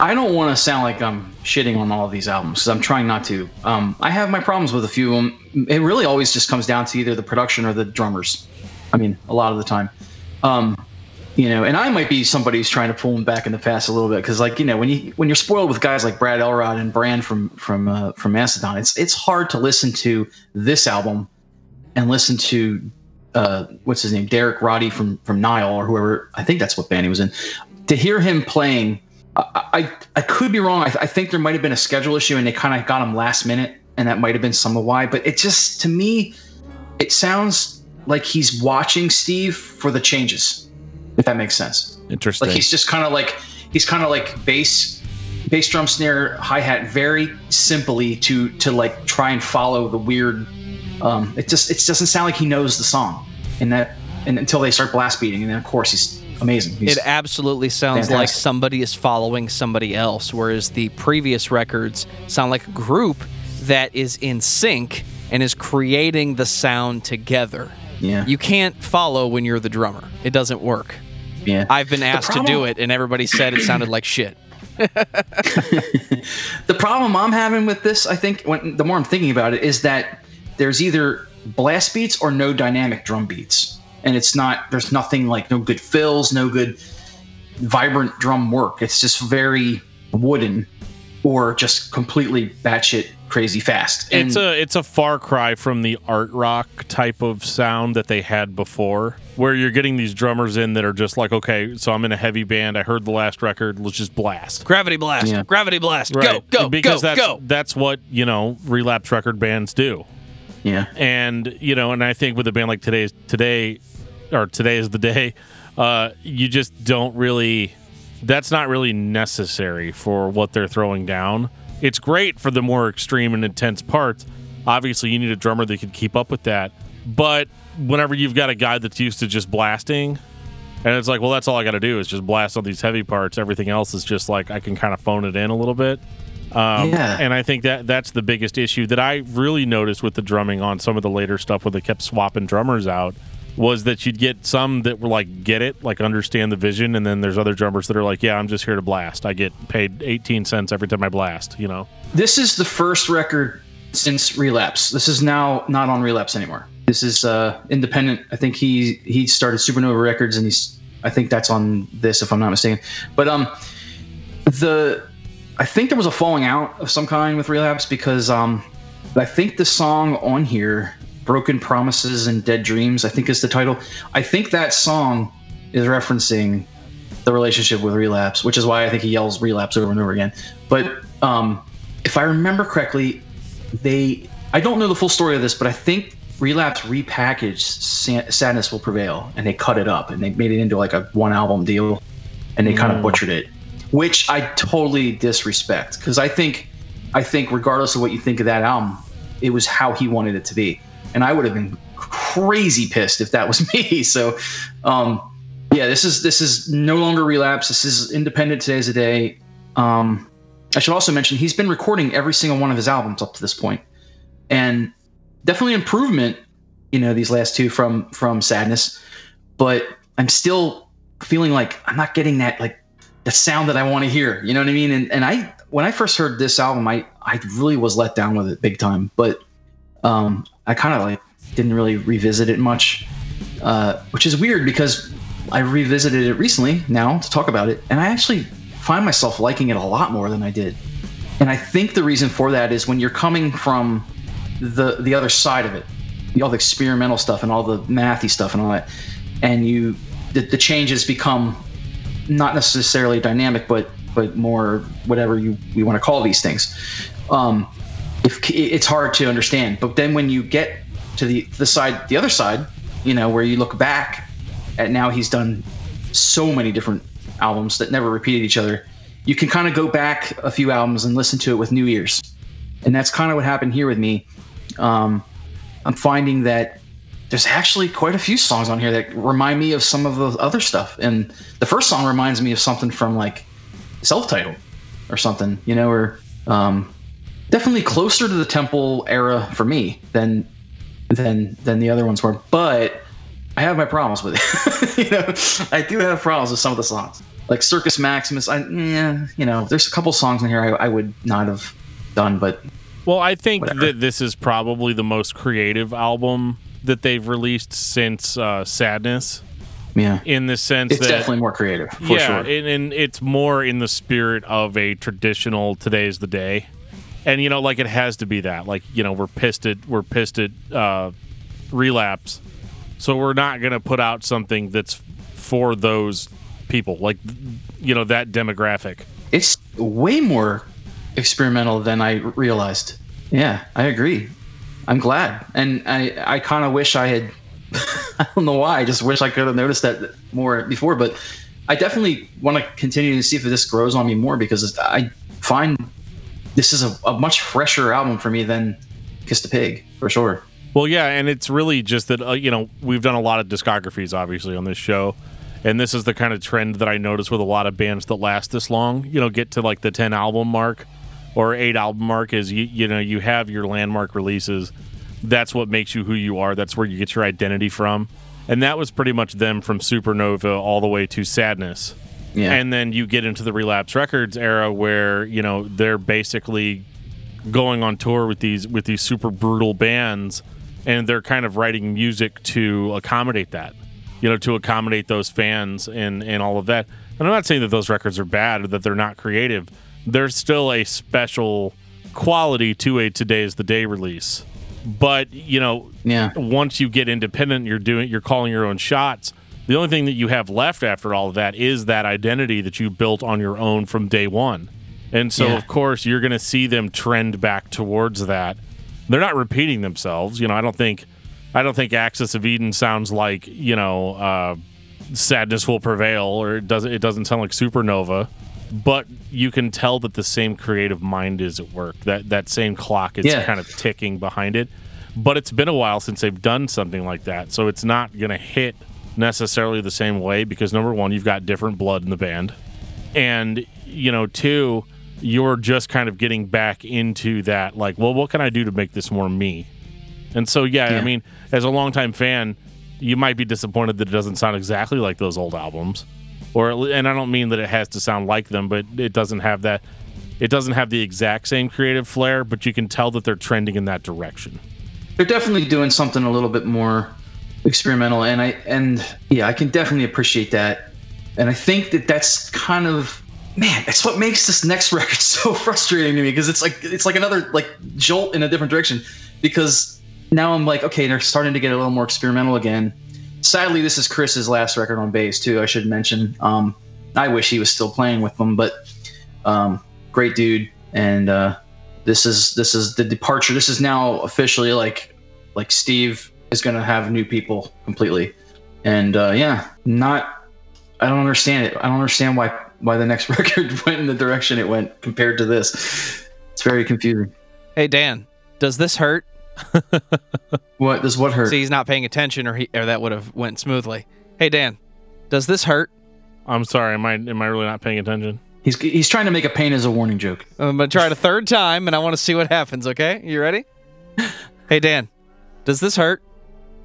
I don't want to sound like I'm shitting on all of these albums because I'm trying not to. Um, I have my problems with a few of them. It really always just comes down to either the production or the drummers. I mean, a lot of the time. Um, you know, and I might be somebody who's trying to pull them back in the past a little bit because, like, you know, when you when you're spoiled with guys like Brad Elrod and Brann from from uh, from Mastodon, it's it's hard to listen to this album and listen to uh, what's his name, Derek Roddy from from Nile or whoever. I think that's what band he was in. To hear him playing, I I, I could be wrong. I, I think there might have been a schedule issue and they kind of got him last minute, and that might have been some of why. But it just to me, it sounds like he's watching Steve for the changes, if that makes sense. Interesting. Like he's just kind of like he's kind of like bass bass drum snare hi hat very simply to to like try and follow the weird um it just it doesn't sound like he knows the song and that and until they start blast beating and then of course he's amazing he's, It absolutely sounds like somebody is following somebody else, whereas the previous records sound like a group that is in sync and is creating the sound together. Yeah You can't follow when you're the drummer. It doesn't work. yeah I've been asked to do it, and everybody said it sounded like shit. *laughs* the problem i'm having with this i think when the more i'm thinking about it is that there's either blast beats or no dynamic drum beats and it's not there's nothing like no good fills no good vibrant drum work it's just very wooden or just completely batshit crazy fast and it's a it's a far cry from the art rock type of sound that they had before, where you're getting these drummers in that are just like, okay, so I'm in a heavy band. I heard the last record. Let's just blast. Gravity blast, Yeah. gravity blast, Right. go, go, because go, that's go. that's what you know relapse record bands do. yeah and you know and i think with a band like today's today or today is the day uh you just don't really that's not really necessary for what they're throwing down it's great for the more extreme and intense parts. Obviously you need a drummer that can keep up with that. But whenever you've got a guy that's used to just blasting and it's like well that's all i got to do is just blast on these heavy parts. Everything else is just like i can kind of phone it in a little bit. Um, Yeah. And I think that that's the biggest issue that I really noticed with the drumming on some of the later stuff where they kept swapping drummers out was that you'd get some that were like get it, like understand the vision, and then there's other drummers that are like, yeah, I'm just here to blast. I get paid 18 cents every time I blast. You know, this is the first record since relapse this is now not on relapse anymore This is uh, independent. I think he he started Supernova Records, and he's I think that's on this if I'm not mistaken. But um, the I think there was a falling out of some kind with Relapse because um, I think the song on here, "Broken Promises and Dead Dreams," I think is the title. I think that song is referencing the relationship with Relapse, which is why I think he yells Relapse over and over again. But um, if I remember correctly, they I don't know the full story of this, but I think Relapse repackaged Sadness Will Prevail and they cut it up and they made it into like a one album deal and they kind of butchered it, which I totally disrespect because I think I think regardless of what you think of that album, it was how he wanted it to be, and I would have been crazy pissed if that was *laughs* me. So, um, yeah, this is this is no longer relapse. This is independent. Today's a day. Um, I should also mention he's been recording every single one of his albums up to this point, and definitely improvement. You know, these last two from from Sadness, but I'm still feeling like I'm not getting that like the sound that I want to hear. You know what I mean? And and I when I first heard this album, I I really was let down with it big time. But um, I kind of like didn't really revisit it much, uh, which is weird because I revisited it recently now to talk about it, and I actually find myself liking it a lot more than I did. And I think the reason for that is when you're coming from the the other side of it, all the experimental stuff and all the mathy stuff and all that, and you the, the changes become not necessarily dynamic, but but more whatever you you want to call these things. Um, if it's hard to understand, but then when you get to the the side, the other side, you know, where you look back at now he's done so many different albums that never repeated each other. You can kind of go back a few albums and listen to it with new ears, and that's kind of what happened here with me. Um, I'm finding that there's actually quite a few songs on here that remind me of some of the other stuff, and the first song reminds me of something from like self-titled or something, you know, or um, definitely closer to the Temple era for me than than than the other ones were, but I have my problems with it. *laughs* you know, I do have problems with some of the songs, like Circus Maximus. I, yeah, you know, there's a couple songs in here I, I would not have done, but well, I think Whatever. that this is probably the most creative album that they've released since uh, Sadness. yeah, In the sense it's that it's definitely more creative for yeah, sure. and, and it's more in the spirit of a traditional "Today's the Day," and you know, like it has to be that. Like you know, we're pissed at we're pissed at uh, relapse, so we're not gonna put out something that's for those people, like you know that demographic. it's way more experimental than I realized. Yeah, I agree. I'm glad, and I I kind of wish I had. *laughs* I don't know why. I just wish I could have noticed that more before, but I definitely want to continue to see if this grows on me more because I find this is a, a much fresher album for me than Kiss the Pig for sure. Well, yeah, and it's really just that uh, you know we've done a lot of discographies, obviously, on this show, and this is the kind of trend that I notice with a lot of bands that last this long. You know, get to like the ten album mark or eight album mark is you you know you have your landmark releases. That's what makes you who you are. That's where you get your identity from, and that was pretty much them from Supernova all the way to Sadness. Yeah, And then you get into the Relapse Records era where, you know, they're basically going on tour with these with these super brutal bands and they're kind of writing music to accommodate that. You know, to accommodate those fans and and all of that. And I'm not saying that those records are bad or that they're not creative. There's still a special quality to a today's the day release. But, you know, yeah, once you get independent, you're doing you're calling your own shots. The only thing that you have left after all of that is that identity that you built on your own from day one. And so Yeah. of course you're going to see them trend back towards that. They're not repeating themselves. You know, I don't think I don't think Axis of Eden sounds like, you know, uh, sadness will prevail or it doesn't it doesn't sound like supernova but you can tell that the same creative mind is at work that that same clock is Yeah. kind of ticking behind it but it's been a while since they've done something like that so it's not going to hit necessarily the same way because number one you've got different blood in the band and you know two you're just kind of getting back into that like well what can i do to make this more me and so yeah, I mean, as a longtime fan, you might be disappointed that it doesn't sound exactly like those old albums, or and I don't mean that it has to sound like them, but it doesn't have that. It doesn't have the exact same creative flair, but you can tell that they're trending in that direction. they're definitely doing something a little bit more experimental, and I and yeah, I can definitely appreciate that, and I think that that's kind of man, that's what makes this next *laughs* record so frustrating to me because it's like it's like another like jolt in a different direction because now I'm like okay, they're starting to get a little more experimental again. Sadly, this is Chris's last record on bass too. I should mention. Um, I wish he was still playing with them, but um, great dude, and uh, this is this is the departure. This is now officially like like Steve is going to have new people completely, and uh, yeah, not. I don't understand it. I don't understand why why the next *laughs* record went in the direction it went compared to this. It's very confusing. Hey Dan, does this hurt? *laughs* What does what hurt? See, he's not paying attention, or he, or that would have went smoothly. Hey Dan, does this hurt? I'm sorry. Am I am I really not paying attention? He's he's trying to make a pain as a warning joke. I'm gonna try it a third time, and I want to see what happens. Okay, you ready? *laughs* hey Dan, does this hurt?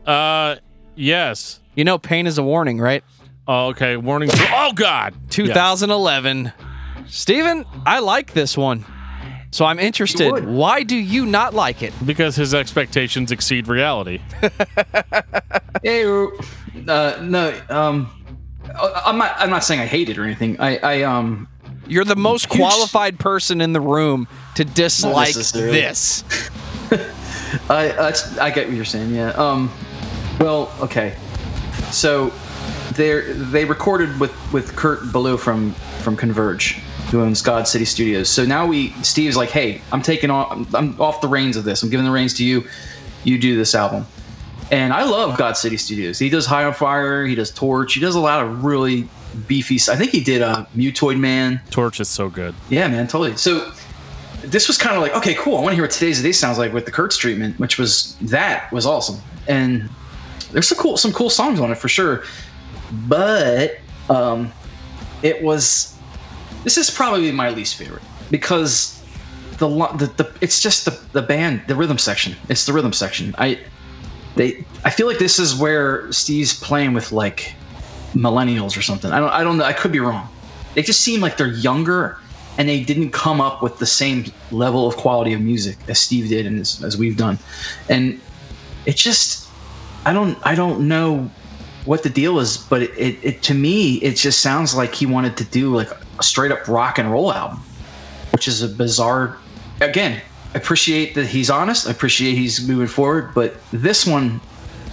Uh, yes. You know, pain is a warning, right? Oh, okay. Warning. Oh God. 2011. Steven, I like this one. So I'm interested. Why do you not like it? Because his expectations exceed reality. *laughs* Hey, uh, no, um, I- I'm not. I'm not saying I hate it or anything. I, I um, You're the most Huge- qualified person in the room to dislike this. *laughs* I that's, I get what you're saying. Yeah. Um. Well, okay. So, they they recorded with with Kurt Ballou from from Converge, who owns God City Studios. So now we Steve's like, hey, I'm taking off. I'm, I'm off the reins of this. I'm giving the reins to you. You do this album. And I love God City Studios. He does High on Fire. He does Torche. He does a lot of really beefy. I think he did uh, Mutoid Man. Torche is so good. Yeah, man, totally. So this was kind of like, okay, cool. I want to hear what today's day sounds like with the Kurt's treatment, which was that was awesome. And there's some cool some cool songs on it for sure. But um it was this is probably my least favorite because the the, the it's just the the band, the rhythm section. It's the rhythm section. I they I feel like this is where Steve's playing with like millennials or something. I don't I don't know. I could be wrong. They just seem like they're younger and they didn't come up with the same level of quality of music as Steve did and as, as we've done. And it just I don't I don't know what the deal is, but it, it, it to me it just sounds like he wanted to do like a straight up rock and roll album, which is a bizarre. Again, I appreciate that he's honest. I appreciate he's moving forward, but this one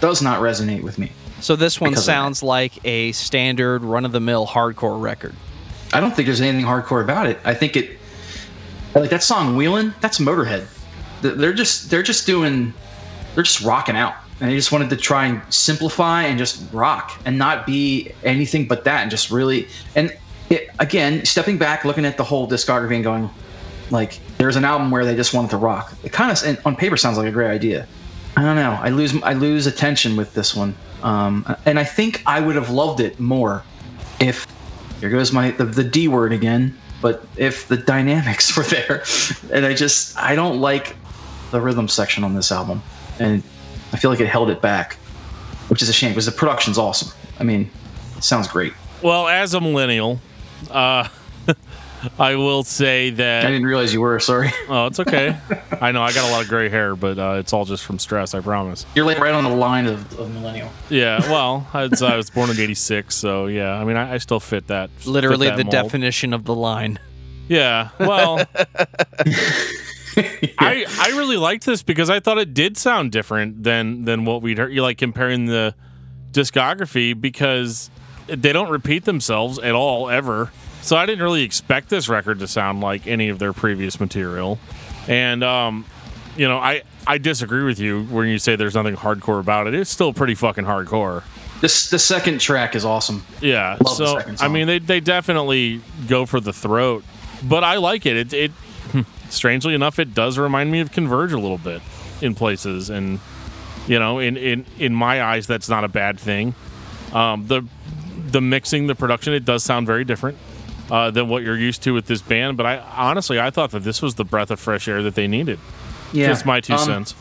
does not resonate with me. So this one Because of that. sounds like a standard run of the mill hardcore record. I don't think there's anything hardcore about it. I think it like that song "Wheelin'." That's Motorhead. They're just they're just doing they're just rocking out, and they just wanted to try and simplify and just rock and not be anything but that, and just really and it, again stepping back, looking at the whole discography and going like there's an album where they just wanted to rock. It kind of on paper sounds like a great idea. I don't know. I lose I lose attention with this one, um, and I think I would have loved it more if here goes my the, the D word again. But if the dynamics *laughs* were there, and I just I don't like the rhythm section on this album, and I feel like it held it back, which is a shame because the production's awesome. I mean, it sounds great. Well, as a millennial, uh, *laughs* I will say that I didn't realize you were. Sorry, *laughs* Oh, it's okay. I know I got a lot of gray hair, but uh, it's all just from stress. I promise. you're like right on the line of, of millennial. Yeah. Well, I was, I was born in '86, so yeah. I mean, I, I still fit that. fit Literally that the mold. definition of the line. Yeah. Well, *laughs* *laughs* I I really liked this because I thought it did sound different than than what we'd heard. You like comparing the discography because they don't repeat themselves at all ever. So I didn't really expect this record to sound like any of their previous material. And um, you know, I I disagree with you when you say there's nothing hardcore about it. It's still pretty fucking hardcore. This the second track is awesome. Yeah. Love so second I mean, they they definitely go for the throat, but I like it. It it strangely enough, it does remind me of Converge a little bit in places, and you know, in in in my eyes, that's not a bad thing. Um, the the mixing, the production, it does sound very different. Uh, than what you're used to with this band, but I honestly I thought that this was the breath of fresh air that they needed. Yeah, Just my two um, cents.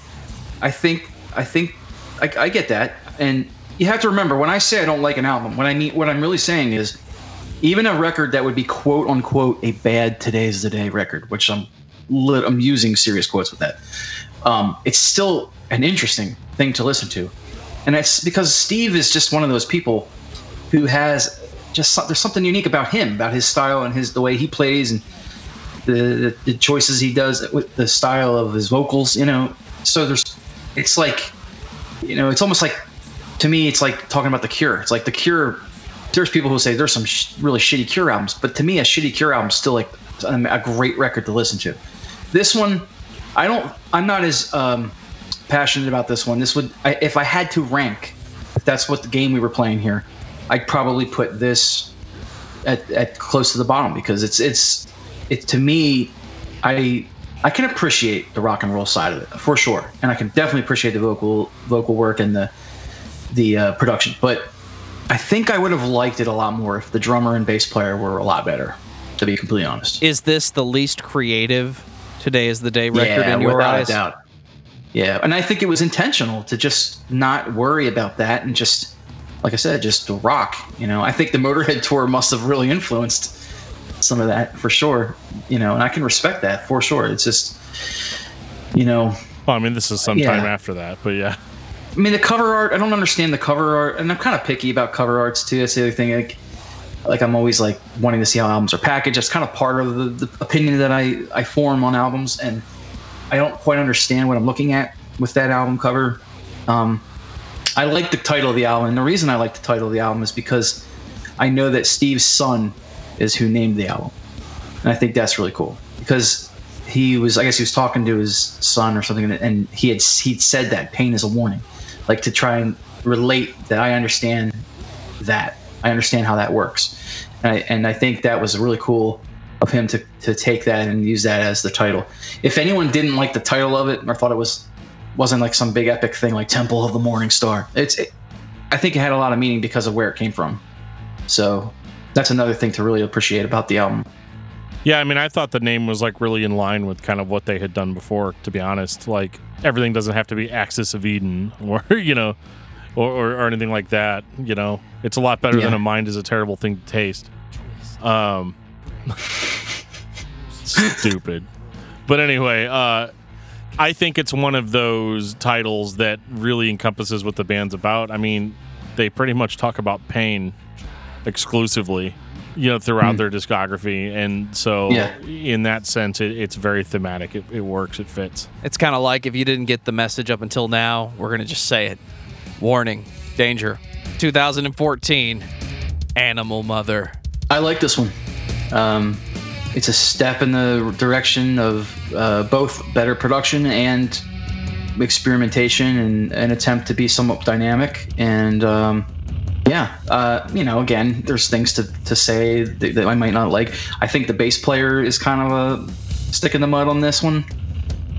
I think I think I, I get that, and you have to remember when I say I don't like an album, what I mean, what I'm really saying is, even a record that would be quote unquote a bad today's the day record, which I'm lit, I'm using serious quotes with that. um, it's still an interesting thing to listen to, and it's because Steve is just one of those people who has just there's something unique about him, about his style and his the way he plays and the, the, the choices he does with the style of his vocals. You know, so there's it's like you know it's almost like to me it's like talking about the Cure. It's like the Cure. There's people who say there's some sh- really shitty Cure albums, but to me a shitty Cure album is still like a great record to listen to. This one, I don't. I'm not as um, passionate about this one. This would, I, if I had to rank, if that's what the game we were playing here, I'd probably put this at, at close to the bottom because it's it's it to me, I I can appreciate the rock and roll side of it for sure, and I can definitely appreciate the vocal vocal work and the the uh, production. But I think I would have liked it a lot more if the drummer and bass player were a lot better. To be completely honest, is this the least creative? Today is the day record yeah, in your without eyes. A doubt. Yeah, and I think it was intentional to just not worry about that and just, like I said, just rock. You know, I think the Motorhead tour must have really influenced some of that for sure. You know, and I can respect that for sure. It's just, you know. Well, I mean, this is some Yeah. time after that, but yeah. I mean, the cover art. I don't understand the cover art, and I'm kind of picky about cover arts too. That's the other thing. Like, like I'm always like wanting to see how albums are packaged. That's kind of part of the, the opinion that I I form on albums, and I don't quite understand what I'm looking at with that album cover. Um, I like the title of the album, and the reason I like the title of the album is because I know that Steve's son is who named the album, and I think that's really cool because he was I guess he was talking to his son or something, and he had he'd said that pain is a warning, like to try and relate that I understand that I understand how that works, and I, and I think that was really cool of him to to take that and use that as the title. If anyone didn't like the title of it or thought it was wasn't like some big epic thing like Temple of the Morning Star, it's it, I think it had a lot of meaning because of where it came from. So that's another thing to really appreciate about the album. Yeah, I mean, I thought the name was like really in line with kind of what they had done before, to be honest. Like, everything doesn't have to be Axis of Eden *laughs* or, you know, or, or, or anything like that. You know, it's a lot better than a mind is a terrible thing to taste. Um, stupid. But anyway, uh, I think it's one of those titles that really encompasses what the band's about. I mean, they pretty much talk about pain exclusively, you know, throughout their discography, and so. Yeah. in that sense, it, it's very thematic. It, it works. It fits. It's kind of like if you didn't get the message up until now, we're going to just say it. Warning, danger. 2014, Animal Mother. I like this one. Um, it's a step in the direction of uh, both better production and experimentation and an attempt to be somewhat dynamic. And um, yeah, uh, you know, again, there's things to, to say that, that I might not like. I think the bass player is kind of a stick in the mud on this one.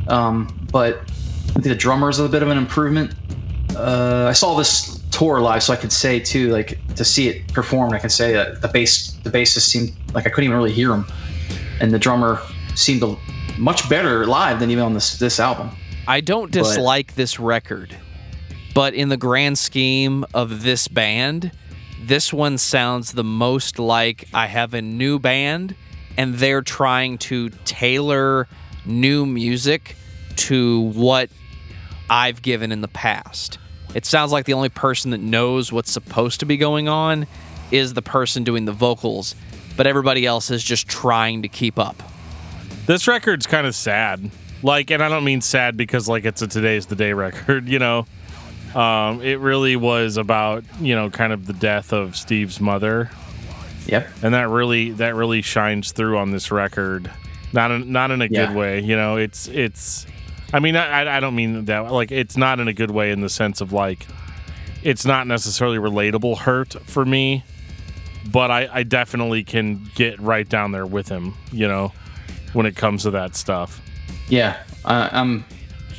Um, but the drummer is a bit of an improvement. Uh, I saw this tour live, so I could say too, like to see it performed, I can say that the bass, the bassist seemed like I couldn't even really hear him, and the drummer seemed to, much better live than even on this this album. I don't dislike this record, but in the grand scheme of this band, this one sounds the most like I have a new band and they're trying to tailor new music to what I've given in the past. It sounds like the only person that knows what's supposed to be going on is the person doing the vocals, but everybody else is just trying to keep up. This record's kind of sad. Like, and I don't mean sad because like it's a today's the day record. *laughs* You know, um, it really was about you know kind of the death of Steve's mother, Yep. and that really that really shines through on this record. Not in, not in a Yeah. good way. You know, it's it's. I mean, I, I don't mean that. Like, it's not in a good way in the sense of like, it's not necessarily relatable hurt for me, but I, I definitely can get right down there with him. You know, when it comes to that stuff. Yeah, uh, I'm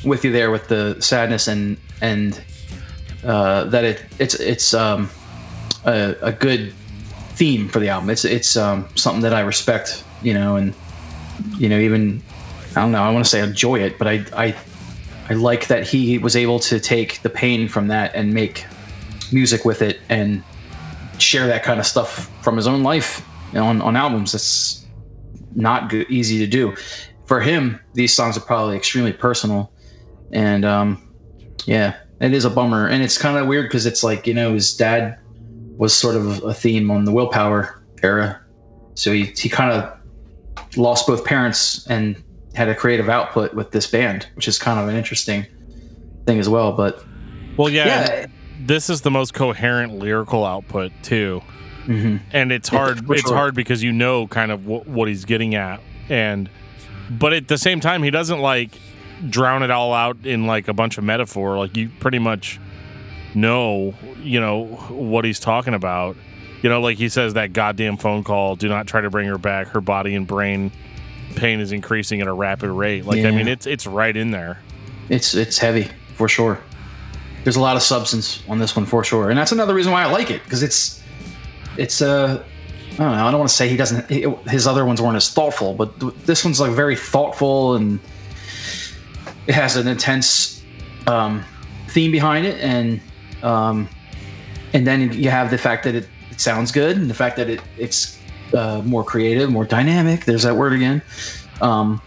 with you there with the sadness and and uh, that it it's it's um, a, a good theme for the album. It's it's um, something that I respect, you know, and you know even I don't know. I want to say enjoy it, but I I I like that he was able to take the pain from that and make music with it and share that kind of stuff from his own life on on albums. That's not good, easy to do. For him, these songs are probably extremely personal, and um, yeah, it is a bummer, and it's kind of weird because it's like you know his dad was sort of a theme on the Willpower era, so he he kind of lost both parents and had a creative output with this band, which is kind of an interesting thing as well. But Well, yeah, yeah, this is the most coherent lyrical output too, mhm. and it's hard. for It's sure. hard because you know kind of wh- what he's getting at, and but at the same time, he doesn't like drown it all out in like a bunch of metaphor. Like you pretty much know, you know, what he's talking about. You know, like he says that goddamn phone call. Do not try to bring her back. Her body and brain pain is increasing at a rapid rate. Like I mean, it's it's right in there. it's it's heavy for sure. There's a lot of substance on this one for sure, and that's another reason why I like it because it's it's uh I don't know. I don't want to say he doesn't. His other ones weren't as thoughtful, but th- this one's like very thoughtful and it has an intense um, theme behind it, and um, and then you have the fact that it, it sounds good, and the fact that it it's uh, more creative, more dynamic. There's that word again. Um,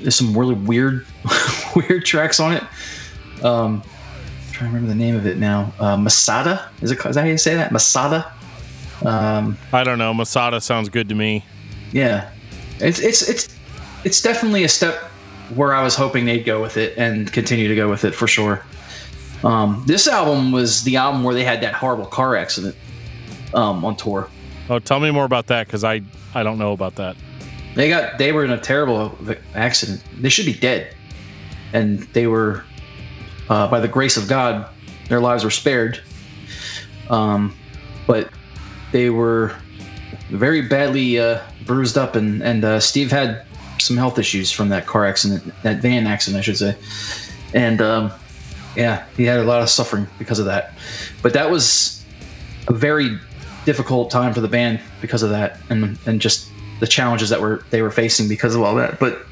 there's some really weird, *laughs* weird tracks on it. Um, I'm trying to remember the name of it now. Uh, Masada is it? Is that how you say that? Masada. Um, I don't know. Masada sounds good to me. yeah, it's it's it's it's definitely a step where I was hoping they'd go with it and continue to go with it for sure. Um, this album was the album where they had that horrible car accident um, on tour. Oh, tell me more about that because I I don't know about that. They got they were in a terrible accident. They should be dead, and they were, uh, by the grace of God, their lives were spared. Um, but they were very badly uh, bruised up, and and uh, Steve had some health issues from that car accident, that van accident, I should say, and um, yeah, he had a lot of suffering because of that. But that was a very difficult time for the band because of that, and and just the challenges that were they were facing because of all that. But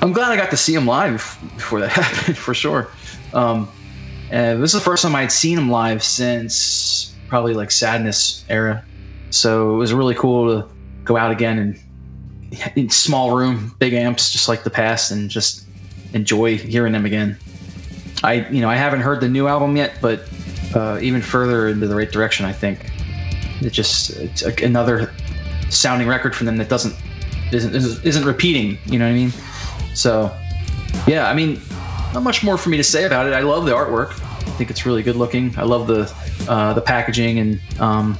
I'm glad I got to see him live before that *laughs* happened for sure. Um, and this is the first time I'd seen him live since probably like Sadness era, so it was really cool to go out again and in small room, big amps, just like the past, and just enjoy hearing them again. I you know I haven't heard the new album yet, but uh, even further into the right direction, I think it just it's another sounding record from them that doesn't isn't isn't isn't repeating. You know what I mean? So yeah, I mean, not much more for me to say about it. I love the artwork. I think it's really good looking. I love the uh, the packaging and um,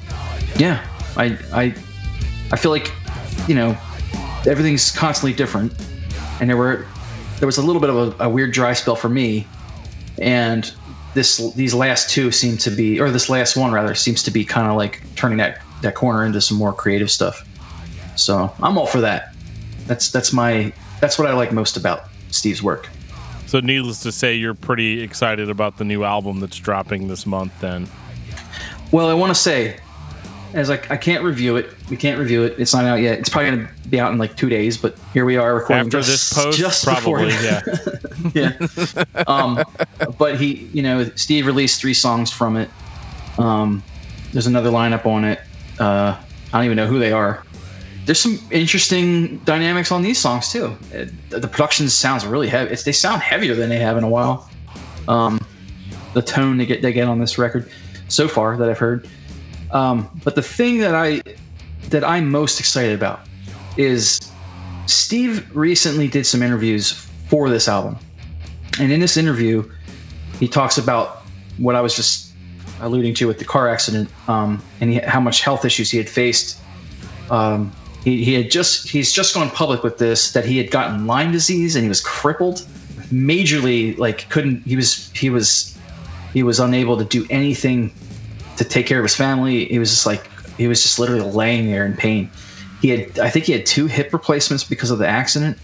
yeah, I I I feel like you know everything's constantly different, and there were there was a little bit of a, a weird dry spell for me, and this these last two seem to be or this last one rather seems to be kind of like turning that that corner into some more creative stuff. So I'm all for that. That's that's my that's what I like most about Steve's work. So, needless to say, you're pretty excited about the new album that's dropping this month. Then, Well, I want to say, as like, I can't review it. We can't review it. It's not out yet. It's probably going to be out in like two days. But here we are recording after just, this post, just probably, before- yeah. *laughs* yeah. Um, but he, you know, Steve released three songs from it. Um, there's another lineup on it. Uh, I don't even know who they are. There's some interesting dynamics on these songs too. Uh, the production sounds really heavy. It's, they sound heavier than they have in a while. Um, the tone they get they get on this record so far that I've heard. Um, but the thing that I that I'm most excited about is Steve recently did some interviews for this album. And in this interview, he talks about what I was just alluding to with the car accident um, and he, how much health issues he had faced. Um, he, he had just he's just gone public with this that he had gotten Lyme disease and he was crippled, majorly like couldn't he was he was he was unable to do anything to take care of his family. He was just like he was just literally laying there in pain. He had I think he had two hip replacements because of the accident.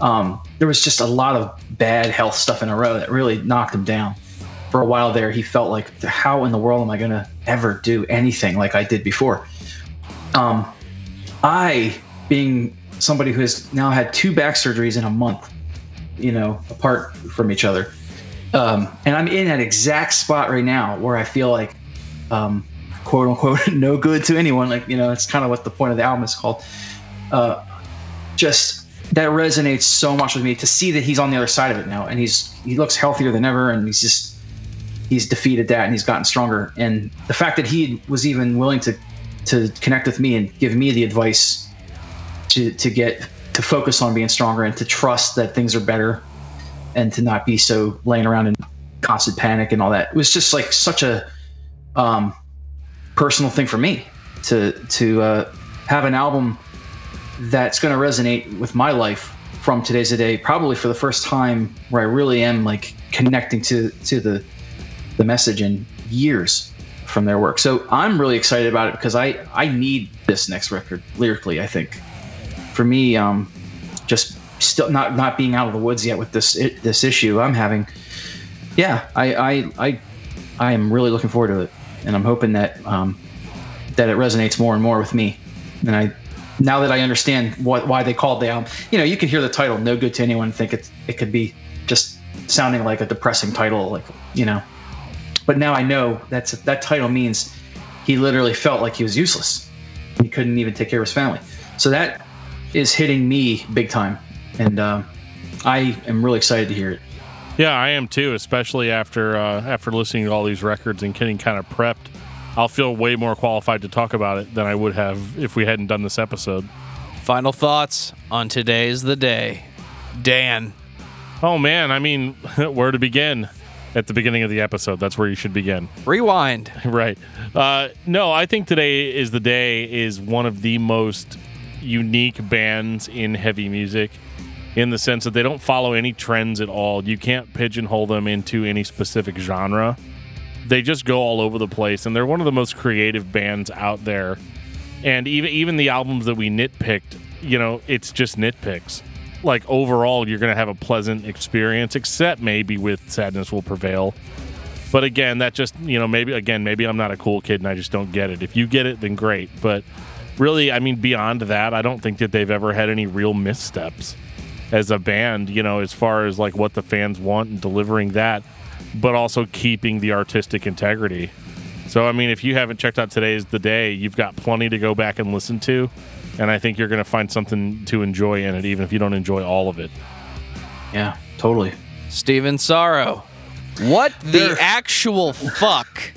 Um, there was just a lot of bad health stuff in a row that really knocked him down. For a while there, he felt like, how in the world am I going to ever do anything like I did before? Um, I, being somebody who has now had two back surgeries in a month, you know, apart from each other, um, and I'm in that exact spot right now where I feel like, um, quote unquote, *laughs* no good to anyone. Like, you know, it's kind of what the point of the album is called. Uh, just that resonates so much with me to see that he's on the other side of it now and he's he looks healthier than ever and he's just he's defeated that and he's gotten stronger and the fact that he was even willing to to connect with me and give me the advice to to get to focus on being stronger and to trust that things are better and to not be so laying around in constant panic and all that. It was just like such a um, personal thing for me to to uh, have an album that's going to resonate with my life from today's a day probably for the first time where I really am like connecting to to the the message in years from their work. So I'm really excited about it because I I need this next record lyrically. I think for me, um, just still not not being out of the woods yet with this this issue I'm having. Yeah, I I I I am really looking forward to it, and I'm hoping that um, that it resonates more and more with me. And I now that I understand what why they called the album, you know, you can hear the title "No Good to Anyone," think it it could be just sounding like a depressing title, like you know. But now I know that's that title means he literally felt like he was useless. He couldn't even take care of his family. So that is hitting me big time, and uh, I am really excited to hear it. Yeah, I am too, especially after uh, after listening to all these records and getting kind of prepped. I'll feel way more qualified to talk about it than I would have if we hadn't done this episode. Final thoughts on today's the day. Dan. Oh man, I mean, *laughs* where to begin? At the beginning of the episode, that's where you should begin. Rewind. *laughs* right. Uh, no, I think today is the day is one of the most unique bands in heavy music in the sense that they don't follow any trends at all. You can't pigeonhole them into any specific genre. They just go all over the place and they're one of the most creative bands out there. And even even the albums that we nitpicked, you know, it's just nitpicks. Like overall you're to have a pleasant experience except maybe with Sadness Will Prevail. But again, that just, you know, maybe again, maybe I'm not a cool kid and I just don't get it. If you get it, then great. But really, I mean, beyond that, I don't think that they've ever had any real missteps as a band, you know, as far as like what the fans want and delivering that, but also keeping the artistic integrity. So, I mean, if you haven't checked out today's the day, you've got plenty to go back and listen to. And I think you're going to find something to enjoy in it, even if you don't enjoy all of it. Yeah, totally. Steven Sorrow. What the actual fuck?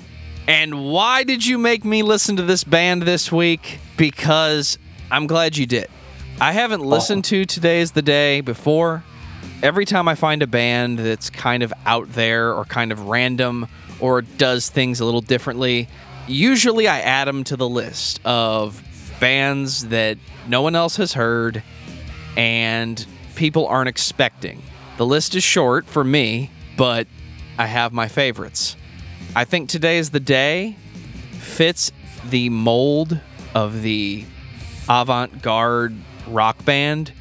And why did you make me listen to this band this week? Because I'm glad you did. I haven't listened to Today's the Day before. Every time I find a band that's kind of out there or kind of random or does things a little differently, usually I add them to the list of bands that no one else has heard and people aren't expecting. The list is short for me, but I have my favorites. I think Today is the Day fits the mold of the avant garde rock band,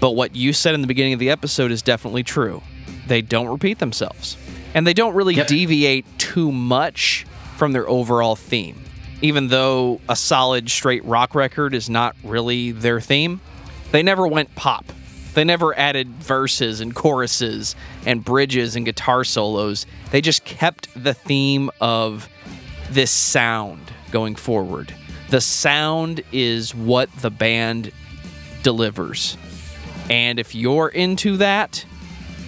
but what you said in the beginning of the episode is definitely true. They don't repeat themselves, and they don't really Yep. deviate too much from their overall theme. Even though a solid straight rock record is not really their theme, they never went pop. They never added verses and choruses and bridges and guitar solos. They just kept the theme of this sound going forward. The sound is what the band delivers. And if you're into that,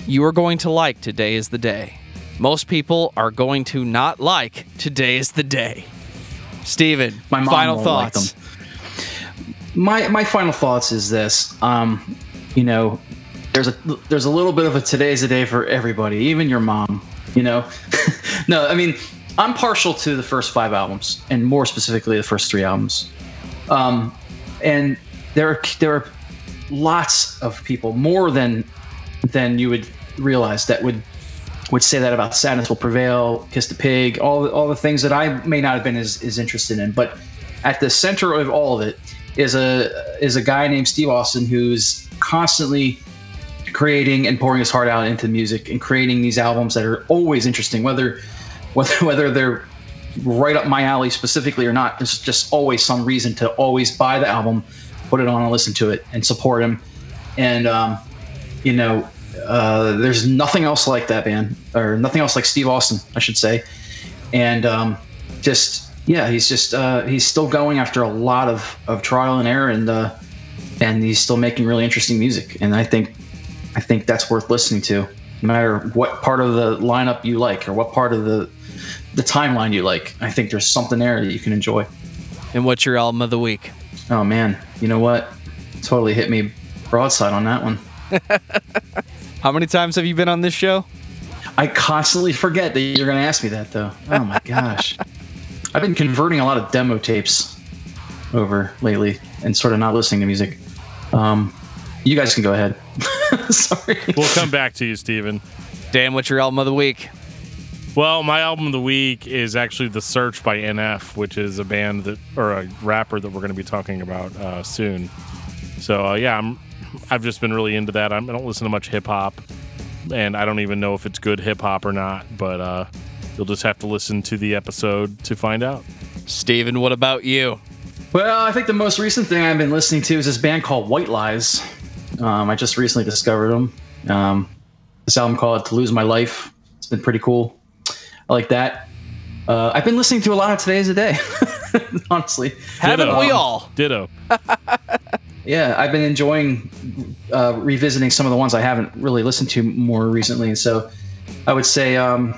you are going to like Today is the Day. Most people are going to not like Today is the Day. Steven, My final won't like thoughts. my my final thoughts is this um you know there's a there's a little bit of a today's a day for everybody even your mom you know *laughs* no i mean i'm partial to the first five albums and more specifically the first three albums um and there are there are lots of people more than than you would realize that would would say that about sadness will prevail kiss the pig all all the things that i may not have been as, as interested in but at the center of all of it is a is a guy named Steve Austin who's constantly creating and pouring his heart out into music and creating these albums that are always interesting, whether whether *laughs* whether they're right up my alley specifically or not. There's just always some reason to always buy the album, put it on and listen to it and support him. And um, you know, uh, there's nothing else like that band or nothing else like Steve Austin, I should say. And um, just yeah, he's just uh, he's still going after a lot of, of trial and error, and uh, and he's still making really interesting music. And I think I think that's worth listening to, no matter what part of the lineup you like or what part of the the timeline you like. I think there's something there that you can enjoy. And what's your album of the week? Oh man, you know what? Totally hit me broadside on that one. *laughs* How many times have you been on this show? I constantly forget that you're going to ask me that, though. Oh my gosh. *laughs* I've been converting a lot of demo tapes over lately and sort of not listening to music. Um, you guys can go ahead. *laughs* Sorry. We'll come back to you, Steven. Dan, what's your album of the week? Well, my album of the week is actually The Search by NF, which is a band that, or a rapper that we're going to be talking about uh, soon. So, uh, yeah, I'm, I've just been really into that. I'm, I don't listen to much hip hop, and I don't even know if it's good hip hop or not, but uh, you'll just have to listen to the episode to find out. Steven, what about you? Well, I think the most recent thing I've been listening to is this band called White Lies. Um, I just recently discovered them. Um, this album called To Lose My Life. It's been pretty cool. I like that. Uh, I've been listening to a lot of Today's a Day, *laughs* honestly. Haven't Ditto. we all? Ditto. *laughs* Yeah, I've been enjoying uh, revisiting some of the ones I haven't really listened to more recently. And so I would say, um,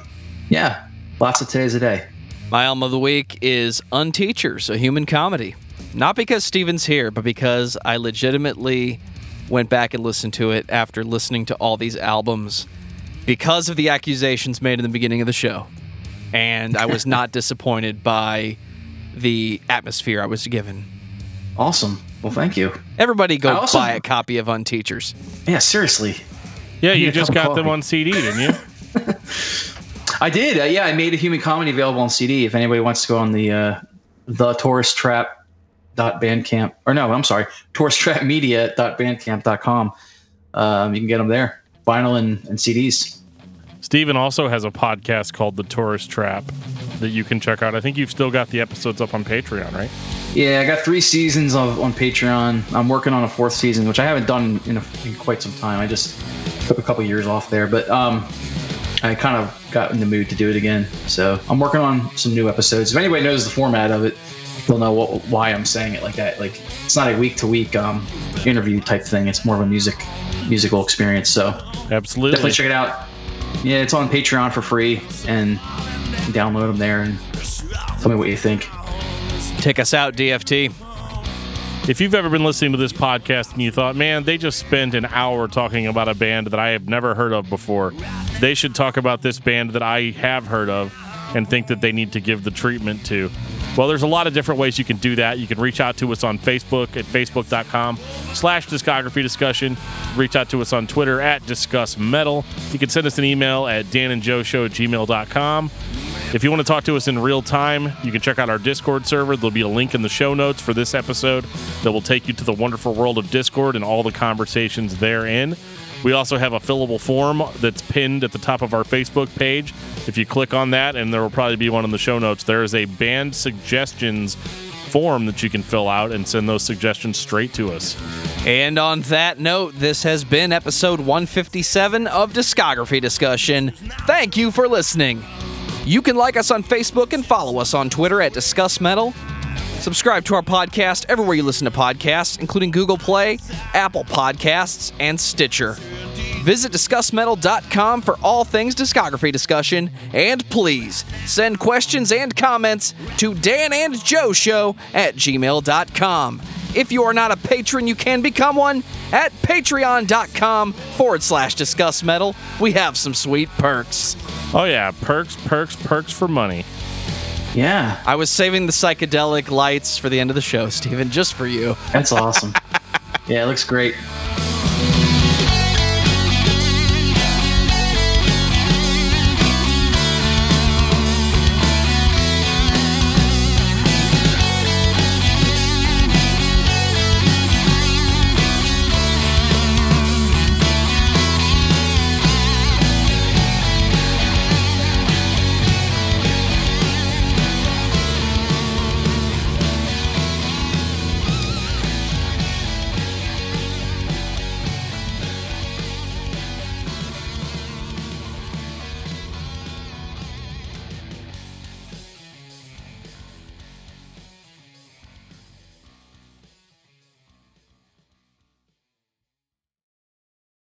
yeah, lots of Today's a Day. My album of the week is Unteachers, a human comedy. Not because Steven's here, but because I legitimately went back and listened to it after listening to all these albums because of the accusations made in the beginning of the show. And I was not *laughs* disappointed by the atmosphere I was given. Awesome. Well, thank you. Everybody go also- buy a copy of Unteachers. Yeah, seriously. Yeah, you just got them on CD, didn't you? *laughs* I did. Uh, yeah, I made a human comedy available on CD. If anybody wants to go on the uh, the tourist trap dot bandcamp or no, I'm sorry, tourist trap media dot bandcamp.com. Um, you can get them there, vinyl and, and CDs. Steven also has a podcast called The Tourist Trap that you can check out. I think you've still got the episodes up on Patreon, right? Yeah, I got three seasons of on Patreon. I'm working on a fourth season, which I haven't done in, a, in quite some time. I just took a couple years off there, but um, I kind of got in the mood to do it again. So I'm working on some new episodes. If anybody knows the format of it, they'll know what, why I'm saying it like that. Like it's not a week to week um interview type thing. It's more of a music musical experience. So Absolutely. definitely check it out. Yeah, it's on Patreon for free, and download them there and tell me what you think. Take us out, DFT. If you've ever been listening to this podcast and you thought, man, they just spent an hour talking about a band that I have never heard of before, they should talk about this band that I have heard of and think that they need to give the treatment to. Well, there's a lot of different ways you can do that. You can reach out to us on Facebook at facebook.com slash discography discussion. Reach out to us on Twitter at discuss metal. You can send us an email at danandjoeshow at gmail.com. If you want to talk to us in real time, you can check out our Discord server. There'll be a link in the show notes for this episode that will take you to the wonderful world of Discord and all the conversations therein. We also have a fillable form that's pinned at the top of our Facebook page. If you click on that, and there will probably be one in the show notes, there is a band suggestions form that you can fill out and send those suggestions straight to us. And on that note, this has been episode 157 of Discography Discussion. Thank you for listening. You can like us on Facebook and follow us on Twitter at Discuss Metal. Subscribe to our podcast everywhere you listen to podcasts, including Google Play, Apple Podcasts, and Stitcher. Visit DiscussMetal.com for all things discography discussion, and please send questions and comments to Dan and Joe Show at gmail.com. If you are not a patron, you can become one at patreon.com forward slash discuss metal. We have some sweet perks. Oh, yeah, perks, perks, perks for money. Yeah, I was saving the psychedelic lights for the end of the show, Steven, just for you. that's awesome. *laughs* yeah, it looks great.